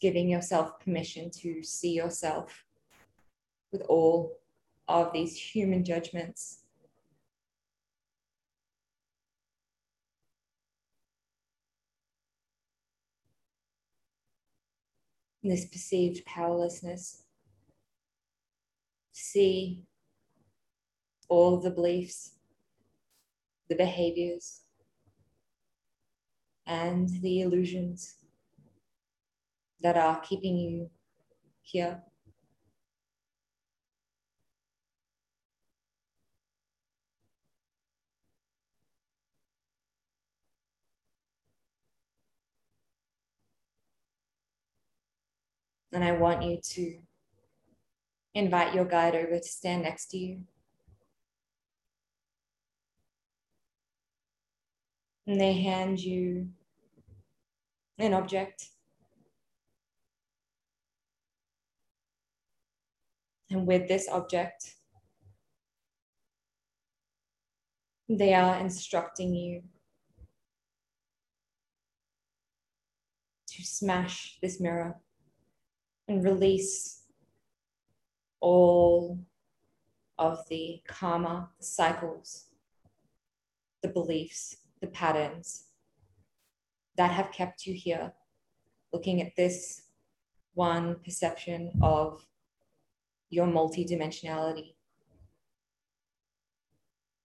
giving yourself permission to see yourself with all of these human judgments this perceived powerlessness. See all the beliefs, the behaviors, and the illusions that are keeping you here. And I want you to invite your guide over to stand next to you. And they hand you an object. And with this object, they are instructing you to smash this mirror and release all of the karma, the cycles, the beliefs, the patterns that have kept you here, looking at this one perception of your multidimensionality.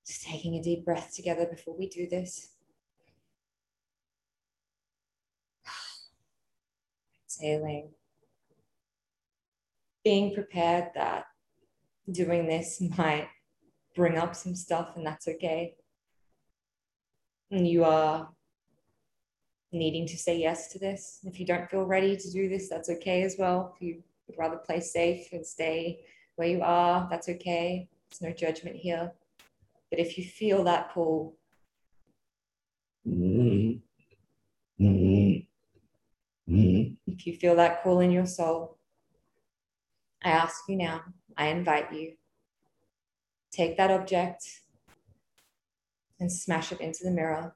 Just taking a deep breath together before we do this. Exhaling being prepared that doing this might bring up some stuff and that's okay. And you are needing to say yes to this. If you don't feel ready to do this, that's okay as well. If you would rather play safe and stay where you are, that's okay. There's no judgment here. But if you feel that pull, mm-hmm. Mm-hmm. if you feel that call in your soul, I ask you now, I invite you, take that object and smash it into the mirror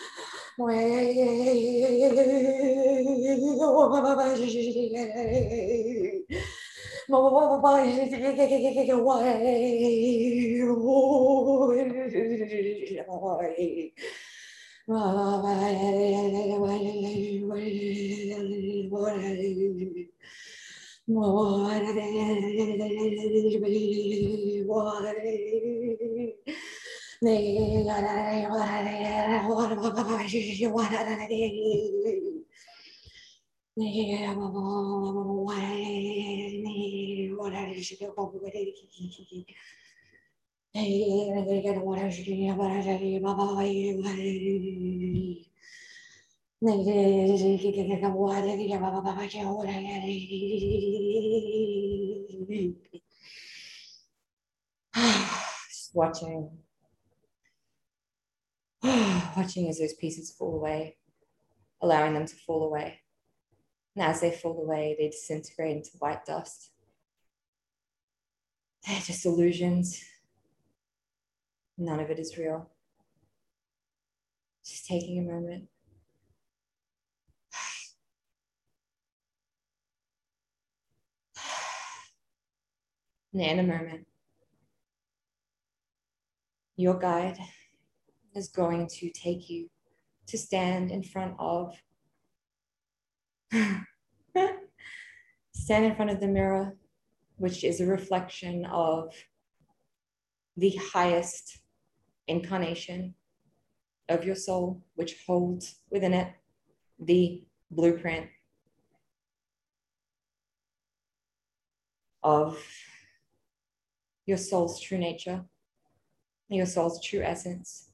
Just watching watching as those pieces fall away, allowing them to fall away. And as they fall away, they disintegrate into white dust. They're just illusions. None of it is real. Just taking a moment. And in a moment, your guide is going to take you to stand in front of stand in front of the mirror which is a reflection of the highest incarnation of your soul which holds within it the blueprint of your soul's true nature your soul's true essence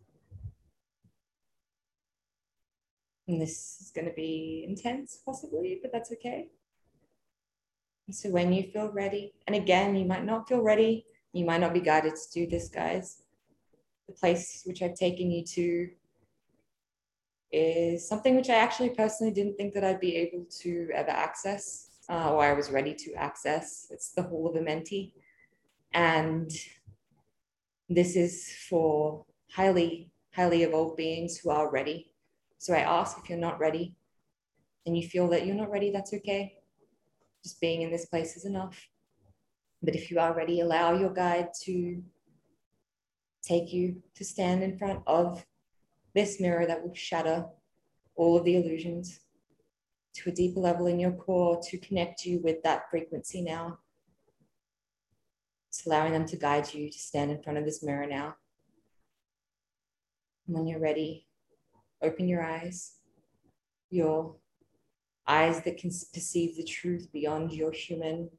And this is going to be intense, possibly, but that's okay. So when you feel ready, and again, you might not feel ready, you might not be guided to do this, guys. The place which I've taken you to is something which I actually personally didn't think that I'd be able to ever access uh, or I was ready to access. It's the Hall of Amenti. And this is for highly, highly evolved beings who are ready. So I ask if you're not ready and you feel that you're not ready, that's okay. Just being in this place is enough. But if you are ready, allow your guide to take you to stand in front of this mirror that will shatter all of the illusions to a deeper level in your core to connect you with that frequency now. It's allowing them to guide you to stand in front of this mirror now. And when you're ready, open your eyes, your eyes that can perceive the truth beyond your human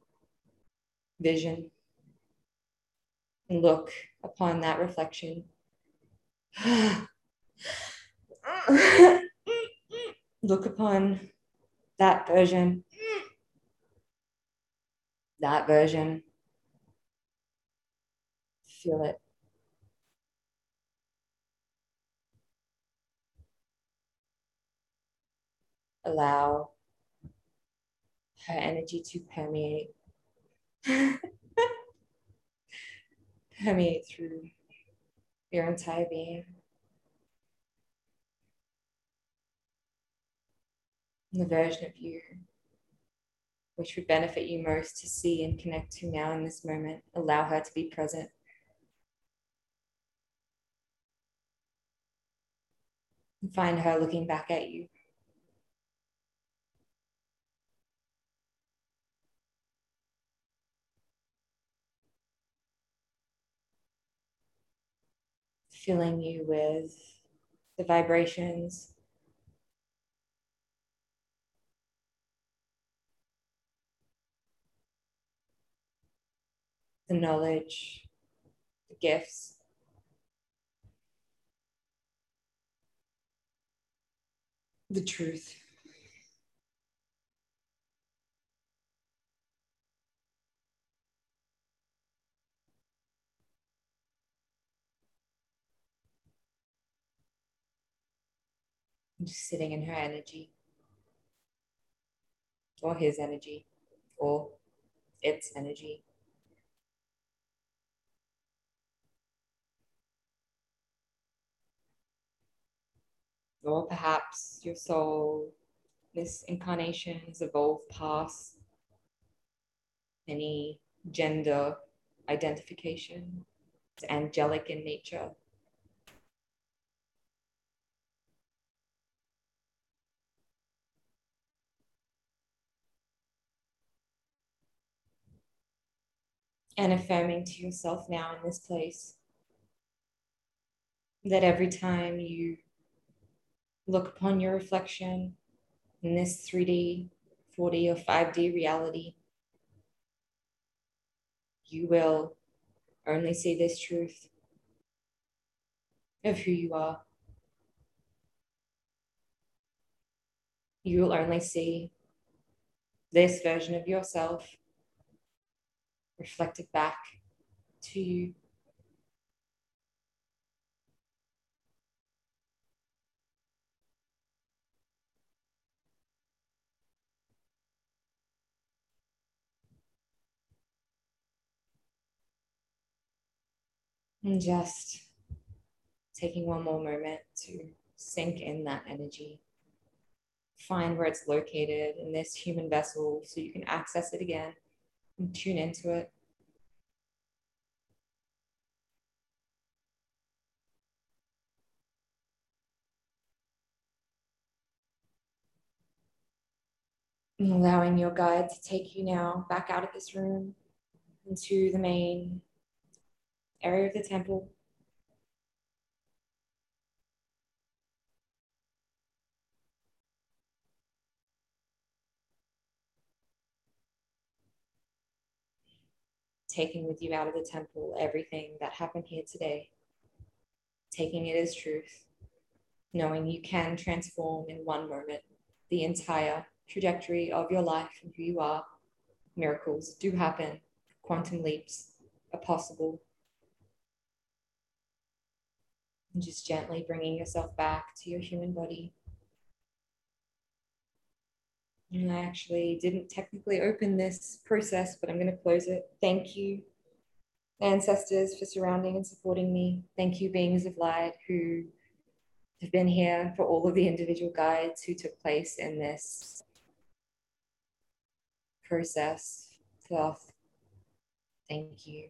vision. And look upon that reflection. look upon that version. That version. Feel it. Allow her energy to permeate. permeate through your entire being. And the version of you which would benefit you most to see and connect to now in this moment. Allow her to be present. Find her looking back at you. Filling you with the vibrations the knowledge, the gifts. The truth. Just sitting in her energy or his energy or its energy. or perhaps your soul, this incarnation has evolved past any gender identification. It's angelic in nature. And affirming to yourself now in this place that every time you look upon your reflection in this 3D, 4D, or 5D reality, you will only see this truth of who you are. You will only see this version of yourself reflected back to you And just taking one more moment to sink in that energy. Find where it's located in this human vessel so you can access it again and tune into it. And allowing your guide to take you now back out of this room into the main area of the temple. Taking with you out of the temple everything that happened here today, taking it as truth, knowing you can transform in one moment the entire trajectory of your life and who you are. Miracles do happen, quantum leaps are possible and just gently bringing yourself back to your human body. I actually didn't technically open this process, but I'm going to close it. Thank you, ancestors, for surrounding and supporting me. Thank you, beings of light, who have been here for all of the individual guides who took place in this process. Thank you.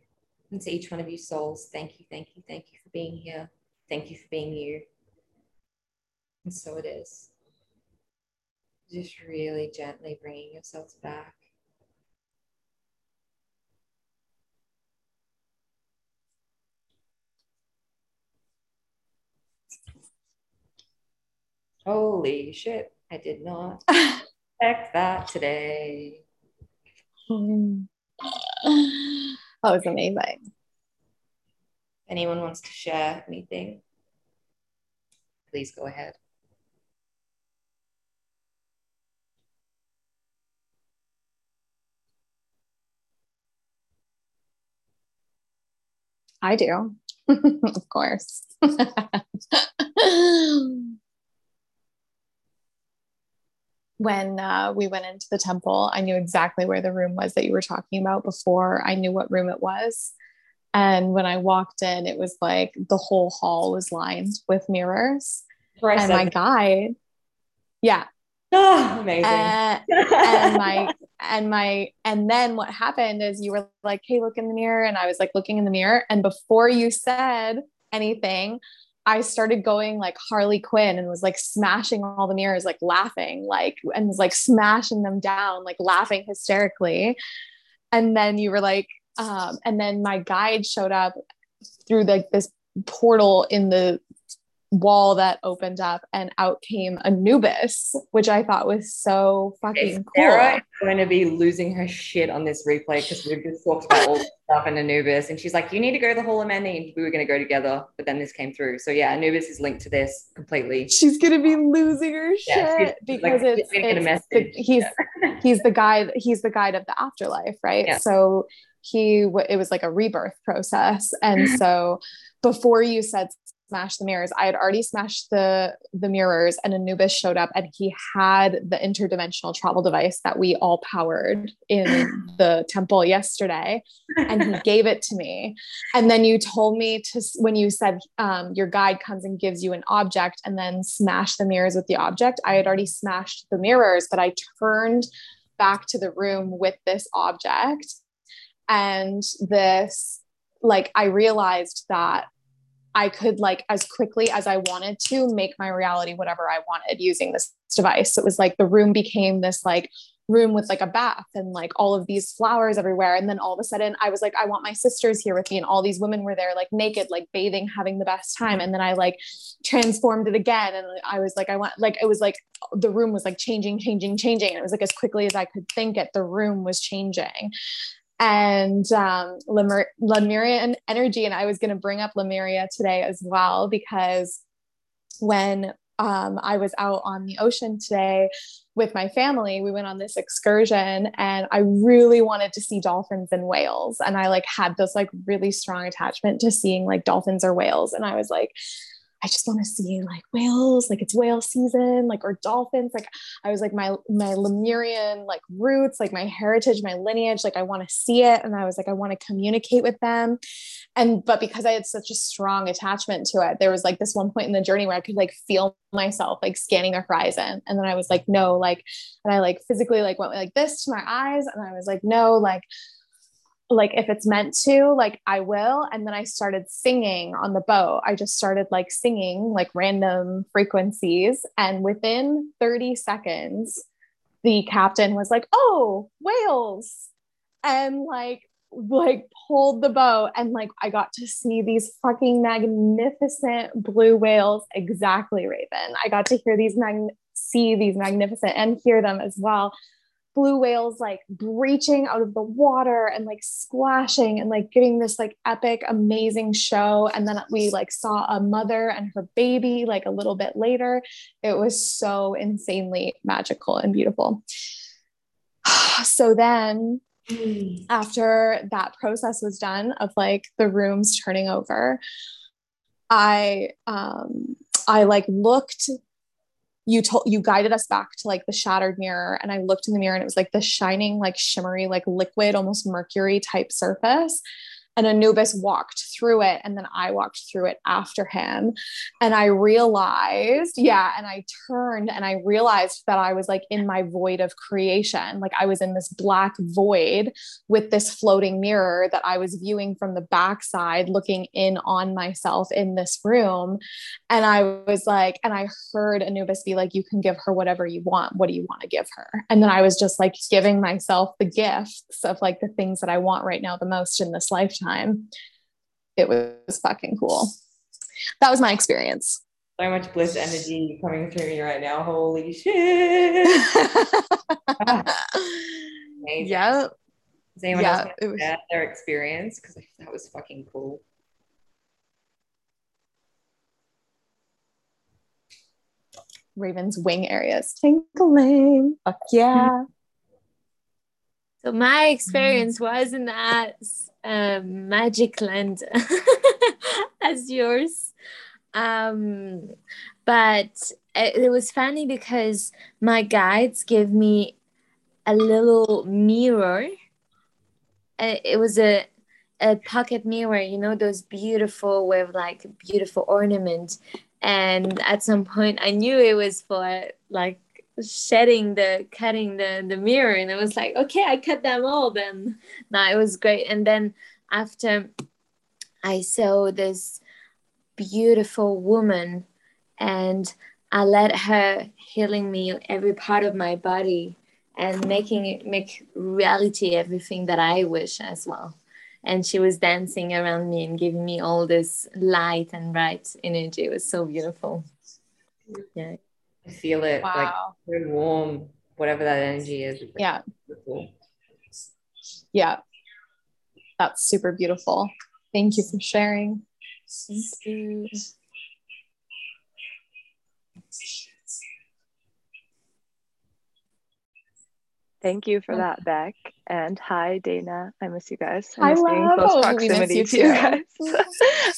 And to each one of you souls, thank you, thank you, thank you for being here. Thank you for being you. And so it is. Just really gently bringing yourselves back. Holy shit, I did not expect that today. that was amazing. Anyone wants to share anything? Please go ahead. I do, of course. when uh, we went into the temple, I knew exactly where the room was that you were talking about before I knew what room it was. And when I walked in, it was like the whole hall was lined with mirrors. and my guide, yeah. Oh, amazing. Uh, and my and my and then what happened is you were like, "Hey, look in the mirror," and I was like looking in the mirror, and before you said anything, I started going like Harley Quinn and was like smashing all the mirrors, like laughing, like and was like smashing them down, like laughing hysterically. And then you were like, um, and then my guide showed up through like this portal in the wall that opened up and out came Anubis, which I thought was so fucking cool. Sarah cool. going to be losing her shit on this replay because we've just talked about all this stuff and Anubis. And she's like, you need to go to the Hall of Amenti. We were going to go together, but then this came through. So yeah, Anubis is linked to this completely. She's going to be losing her yeah, shit because like, it's, it's the, he's, yeah. he's the guy, he's the guide of the afterlife. Right. Yeah. So he, it was like a rebirth process. And so before you said smash the mirrors. I had already smashed the the mirrors and Anubis showed up and he had the interdimensional travel device that we all powered in the temple yesterday and he gave it to me. And then you told me to when you said um, your guide comes and gives you an object and then smash the mirrors with the object. I had already smashed the mirrors, but I turned back to the room with this object and this like I realized that I could like as quickly as I wanted to make my reality whatever I wanted using this device. It was like the room became this like room with like a bath and like all of these flowers everywhere. And then all of a sudden I was like, I want my sisters here with me. And all these women were there like naked, like bathing, having the best time. And then I like transformed it again. And I was like, I want like it was like the room was like changing, changing, changing. And it was like as quickly as I could think it, the room was changing and um, Lemuria energy. And I was going to bring up Lemuria today as well, because when um, I was out on the ocean today with my family, we went on this excursion and I really wanted to see dolphins and whales. And I like had this like really strong attachment to seeing like dolphins or whales. And I was like, I just want to see like whales, like it's whale season, like or dolphins. Like I was like my my Lemurian like roots, like my heritage, my lineage, like I want to see it. And I was like, I want to communicate with them. And but because I had such a strong attachment to it, there was like this one point in the journey where I could like feel myself like scanning the horizon. And then I was like, no, like, and I like physically like went like this to my eyes. And I was like, no, like like if it's meant to like i will. And then i started singing on the boat. I just started like singing like random frequencies. And within 30 seconds the captain was like oh whales! And like like pulled the boat. And like i got to see these fucking magnificent blue whales. Exactly raven. I got to hear these mag- see these magnificent and hear them as well blue whales like breaching out of the water and like splashing and like giving this like epic amazing show. And then we like saw a mother and her baby like a little bit later. It was so insanely magical and beautiful. So then mm. after that process was done of like the rooms turning over i um i like looked you told you guided us back to like the shattered mirror and i looked in the mirror and it was like the shining like shimmery like liquid almost mercury type surface and Anubis walked through it and then I walked through it after him. And I realized yeah and I turned and I realized that I was like in my void of creation. Like I was in this black void with this floating mirror that I was viewing from the backside looking in on myself in this room. And I was like and I heard Anubis be like you can give her whatever you want. What do you want to give her? And then I was just like giving myself the gifts of like the things that I want right now the most in this lifetime time. It was fucking cool. That was my experience. So much bliss energy coming through me right now. Holy shit. yeah. Does anyone yeah, else was- share their experience? Because that was fucking cool. Raven's wing areas tinkling. Fuck yeah. So my experience was in as um, magic land as yours. Um, but it, it was funny because my guides gave me a little mirror. It was a a pocket mirror, you know, those beautiful with like beautiful ornament. And at some point, I knew it was for like shedding the cutting the the mirror and i was like okay i cut them all then. No it was great. And then after i saw this beautiful woman and i let her healing me every part of my body and making it make reality everything that i wish as well. And she was dancing around me and giving me all this light and bright energy. It was so beautiful. Yeah feel it wow. like warm, whatever that energy is. Yeah. Beautiful. Yeah. That's super beautiful. Thank you for sharing. Thank you. Thank you for that, Beck. And hi, Dayna. I miss you guys. I miss being in close proximity you to you guys.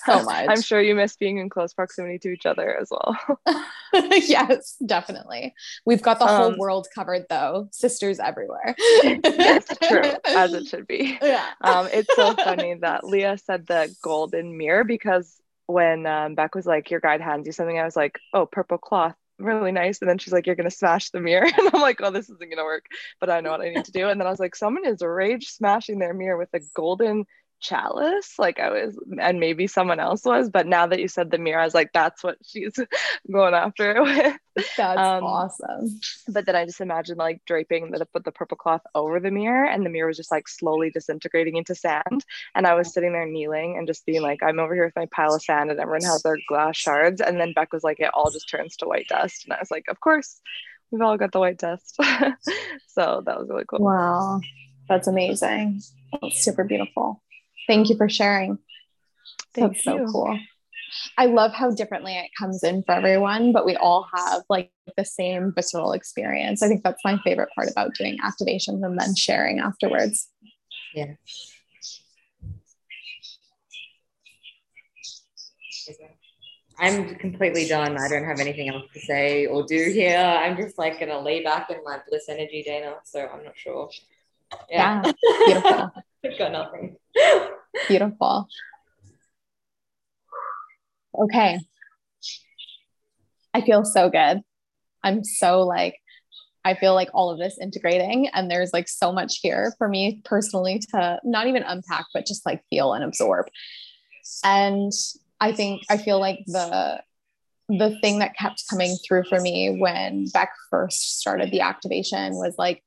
so much. I'm sure you miss being in close proximity to each other as well. yes, definitely. We've got the um, whole world covered though. Sisters everywhere. yes, true. As it should be. Yeah. Um, it's so funny that Leah said the golden mirror because when um, Beck was like, your guide hands you something, I was like, oh, purple cloth really nice. And then she's like, You're gonna smash the mirror. And I'm like, Oh, this isn't gonna work. But I know what I need to do. And then I was like, someone is rage smashing their mirror with a golden chalice like i was and maybe someone else was but now that you said the mirror i was like that's what she's going after it with. That's um, awesome. but then i just imagined like draping the put the purple cloth over the mirror and the mirror was just like slowly disintegrating into sand. And i was sitting there kneeling and just being like i'm over here with my pile of sand and everyone has their glass shards. And then beck was like it all just turns to white dust. And i was like of course. We've all got the white dust. So that was really cool. Wow. That's amazing. That's super beautiful Thank you for sharing. Thank That's you. so cool. I love how differently it comes in for everyone, but we all have like the same visceral experience. I think that's my favorite part about doing activations and then sharing afterwards. Yeah. I'm completely done. I don't have anything else to say or do here. I'm just like gonna lay back in my bliss energy, Dayna. So I'm not sure. Yeah, yeah. beautiful. got nothing. Beautiful. Okay. I feel so good. I'm so like, I feel like all of this integrating, and there's like so much here for me personally to not even unpack, but just like feel and absorb. And I think I feel like the the thing that kept coming through for me when Beck first started the activation was like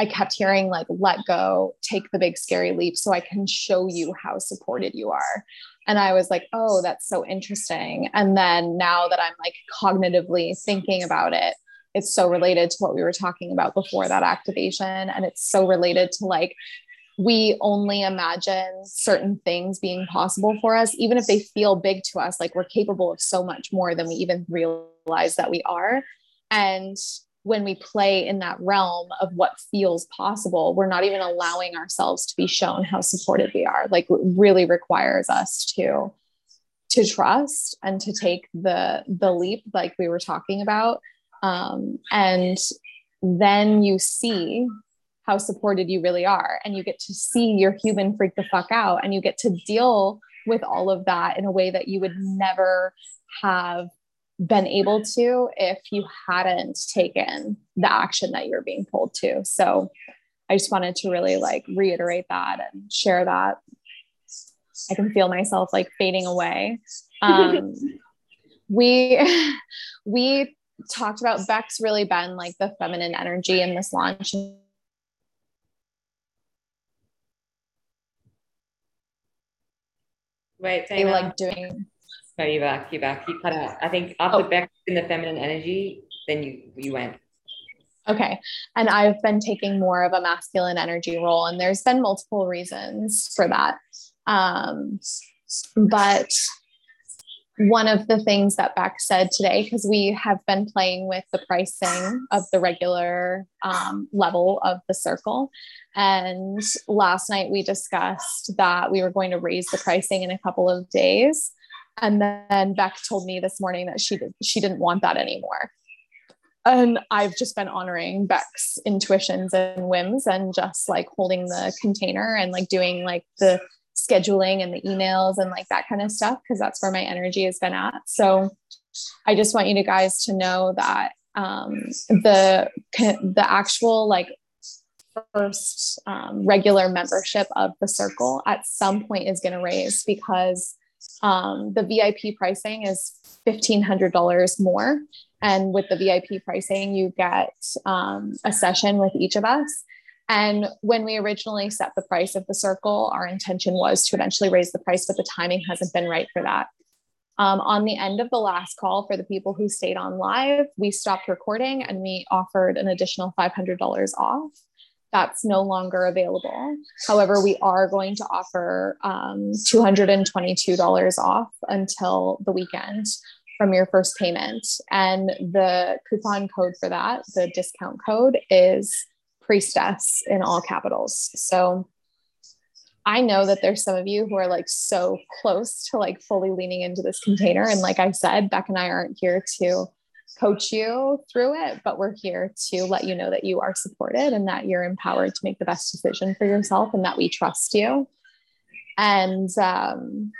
I kept hearing like, let go, take the big scary leap so I can show you how supported you are. And I was like, oh, that's so interesting. And then now that I'm like cognitively thinking about it, it's so related to what we were talking about before that activation. And it's so related to like, we only imagine certain things being possible for us, even if they feel big to us, like we're capable of so much more than we even realize that we are. And when we play in that realm of what feels possible, we're not even allowing ourselves to be shown how supported we are. Like really requires us to to trust and to take the the leap like we were talking about Um, and then you see how supported you really are. And you get to see your human freak the fuck out and you get to deal with all of that in a way that you would never have been able to if you hadn't taken the action that you're being pulled to. So I just wanted to really like reiterate that and share that. I can feel myself like fading away. Um, we we talked about Beck's really been like the feminine energy in this launch. Wait, they like doing. No, you back. You're back. You cut out. I think after oh. Beck in the feminine energy, then you you went. Okay. And I've been taking more of a masculine energy role, and there's been multiple reasons for that. Um, but one of the things that Beck said today, because we have been playing with the pricing of the regular um, level of the circle. And last night we discussed that we were going to raise the pricing in a couple of days. And then Beck told me this morning that she did, she didn't want that anymore. And I've just been honoring Beck's intuitions and whims and just like holding the container and like doing like the scheduling and the emails and like that kind of stuff because that's where my energy has been at. So I just want you to guys to know that um, the the actual like first um, regular membership of the circle at some point is going to raise because um, the VIP pricing is $1,500 more. And with the VIP pricing, you get um, a session with each of us. And when we originally set the price of the circle, our intention was to eventually raise the price, but the timing hasn't been right for that. Um, on the end of the last call, for the people who stayed on live, we stopped recording and we offered an additional $500 off. That's no longer available. However, we are going to offer um, $222 off until the weekend from your first payment. And the coupon code for that, the discount code is priestess in all capitals. So I know that there's some of you who are like so close to like fully leaning into this container. And like I said, Beck and I aren't here to coach you through it, but we're here to let you know that you are supported and that you're empowered to make the best decision for yourself and that we trust you. And um,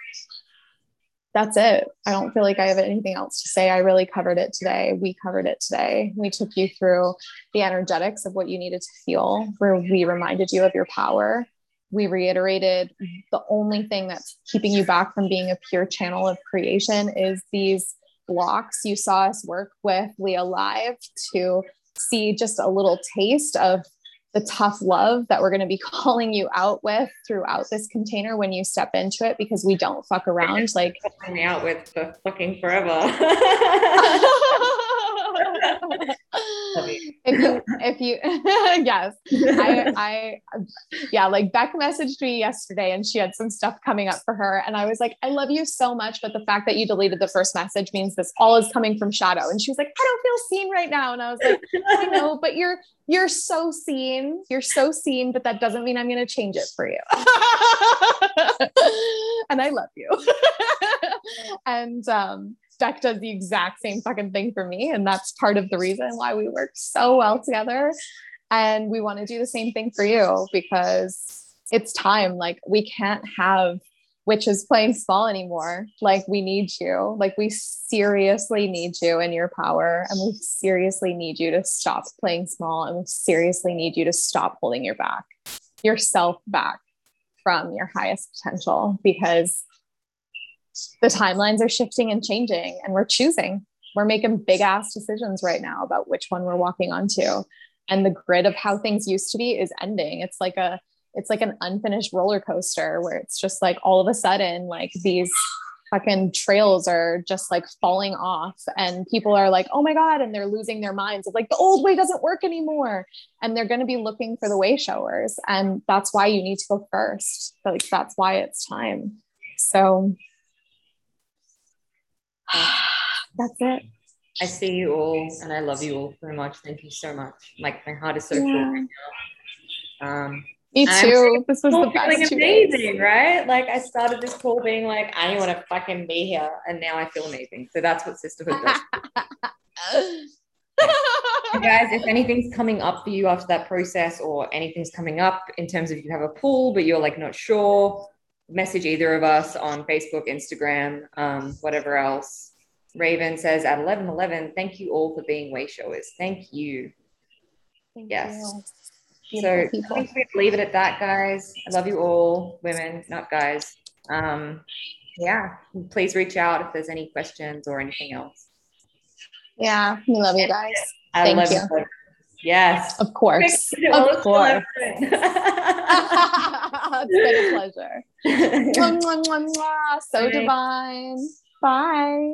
that's it. I don't feel like I have anything else to say. I really covered it today. We covered it today. We took you through the energetics of what you needed to feel, where we reminded you of your power. We reiterated the only thing that's keeping you back from being a pure channel of creation is these blocks. You saw us work with Leah Live to see just a little taste of the tough love that we're going to be calling you out with throughout this container when you step into it because we don't fuck around like me out with the fucking forever if you if you yes. I, I yeah like beck messaged me yesterday and she had some stuff coming up for her and i was like i love you so much but the fact that you deleted the first message means this all is coming from shadow. And she was like i don't feel seen right now. And i was like i know but you're you're so seen you're so seen but that doesn't mean i'm going to change it for you. And i love you. And um Beck does the exact same fucking thing for me. And that's part of the reason why we work so well together. And we want to do the same thing for you because it's time. Like, we can't have witches playing small anymore. Like, we need you. Like, we seriously need you and your power. And we seriously need you to stop playing small. And we seriously need you to stop holding your back, yourself back from your highest potential because the timelines are shifting and changing and we're choosing. We're making big ass decisions right now about which one we're walking onto. And the grid of how things used to be is ending. It's like a it's like an unfinished roller coaster where it's just like all of a sudden like these fucking trails are just like falling off and people are like oh my god and they're losing their minds of like the old way doesn't work anymore. And they're going to be looking for the way showers and that's why you need to go first. Like that's why it's time. So That's it. I see you all and I love you all so much. Thank you so much. Like my heart is so yeah. full right now. Um, me too. This was the best. amazing, right? Like I started this call being like, I don't want to fucking be here, and now I feel amazing. So that's what sisterhood does. guys, if anything's coming up for you after that process or anything's coming up in terms of you have a pool, but you're like not sure, message either of us on Facebook, Instagram, um, whatever else. Raven says at 11 11, thank you all for being way showers. Thank you. Thank yes. You. So people. I think we leave it at that, guys. I love you all, women, not guys. Um, yeah, please reach out if there's any questions or anything else. Yeah, we love you guys. I Thank you. you. Yes. Of course. Of course. it's been a pleasure. so divine. Bye.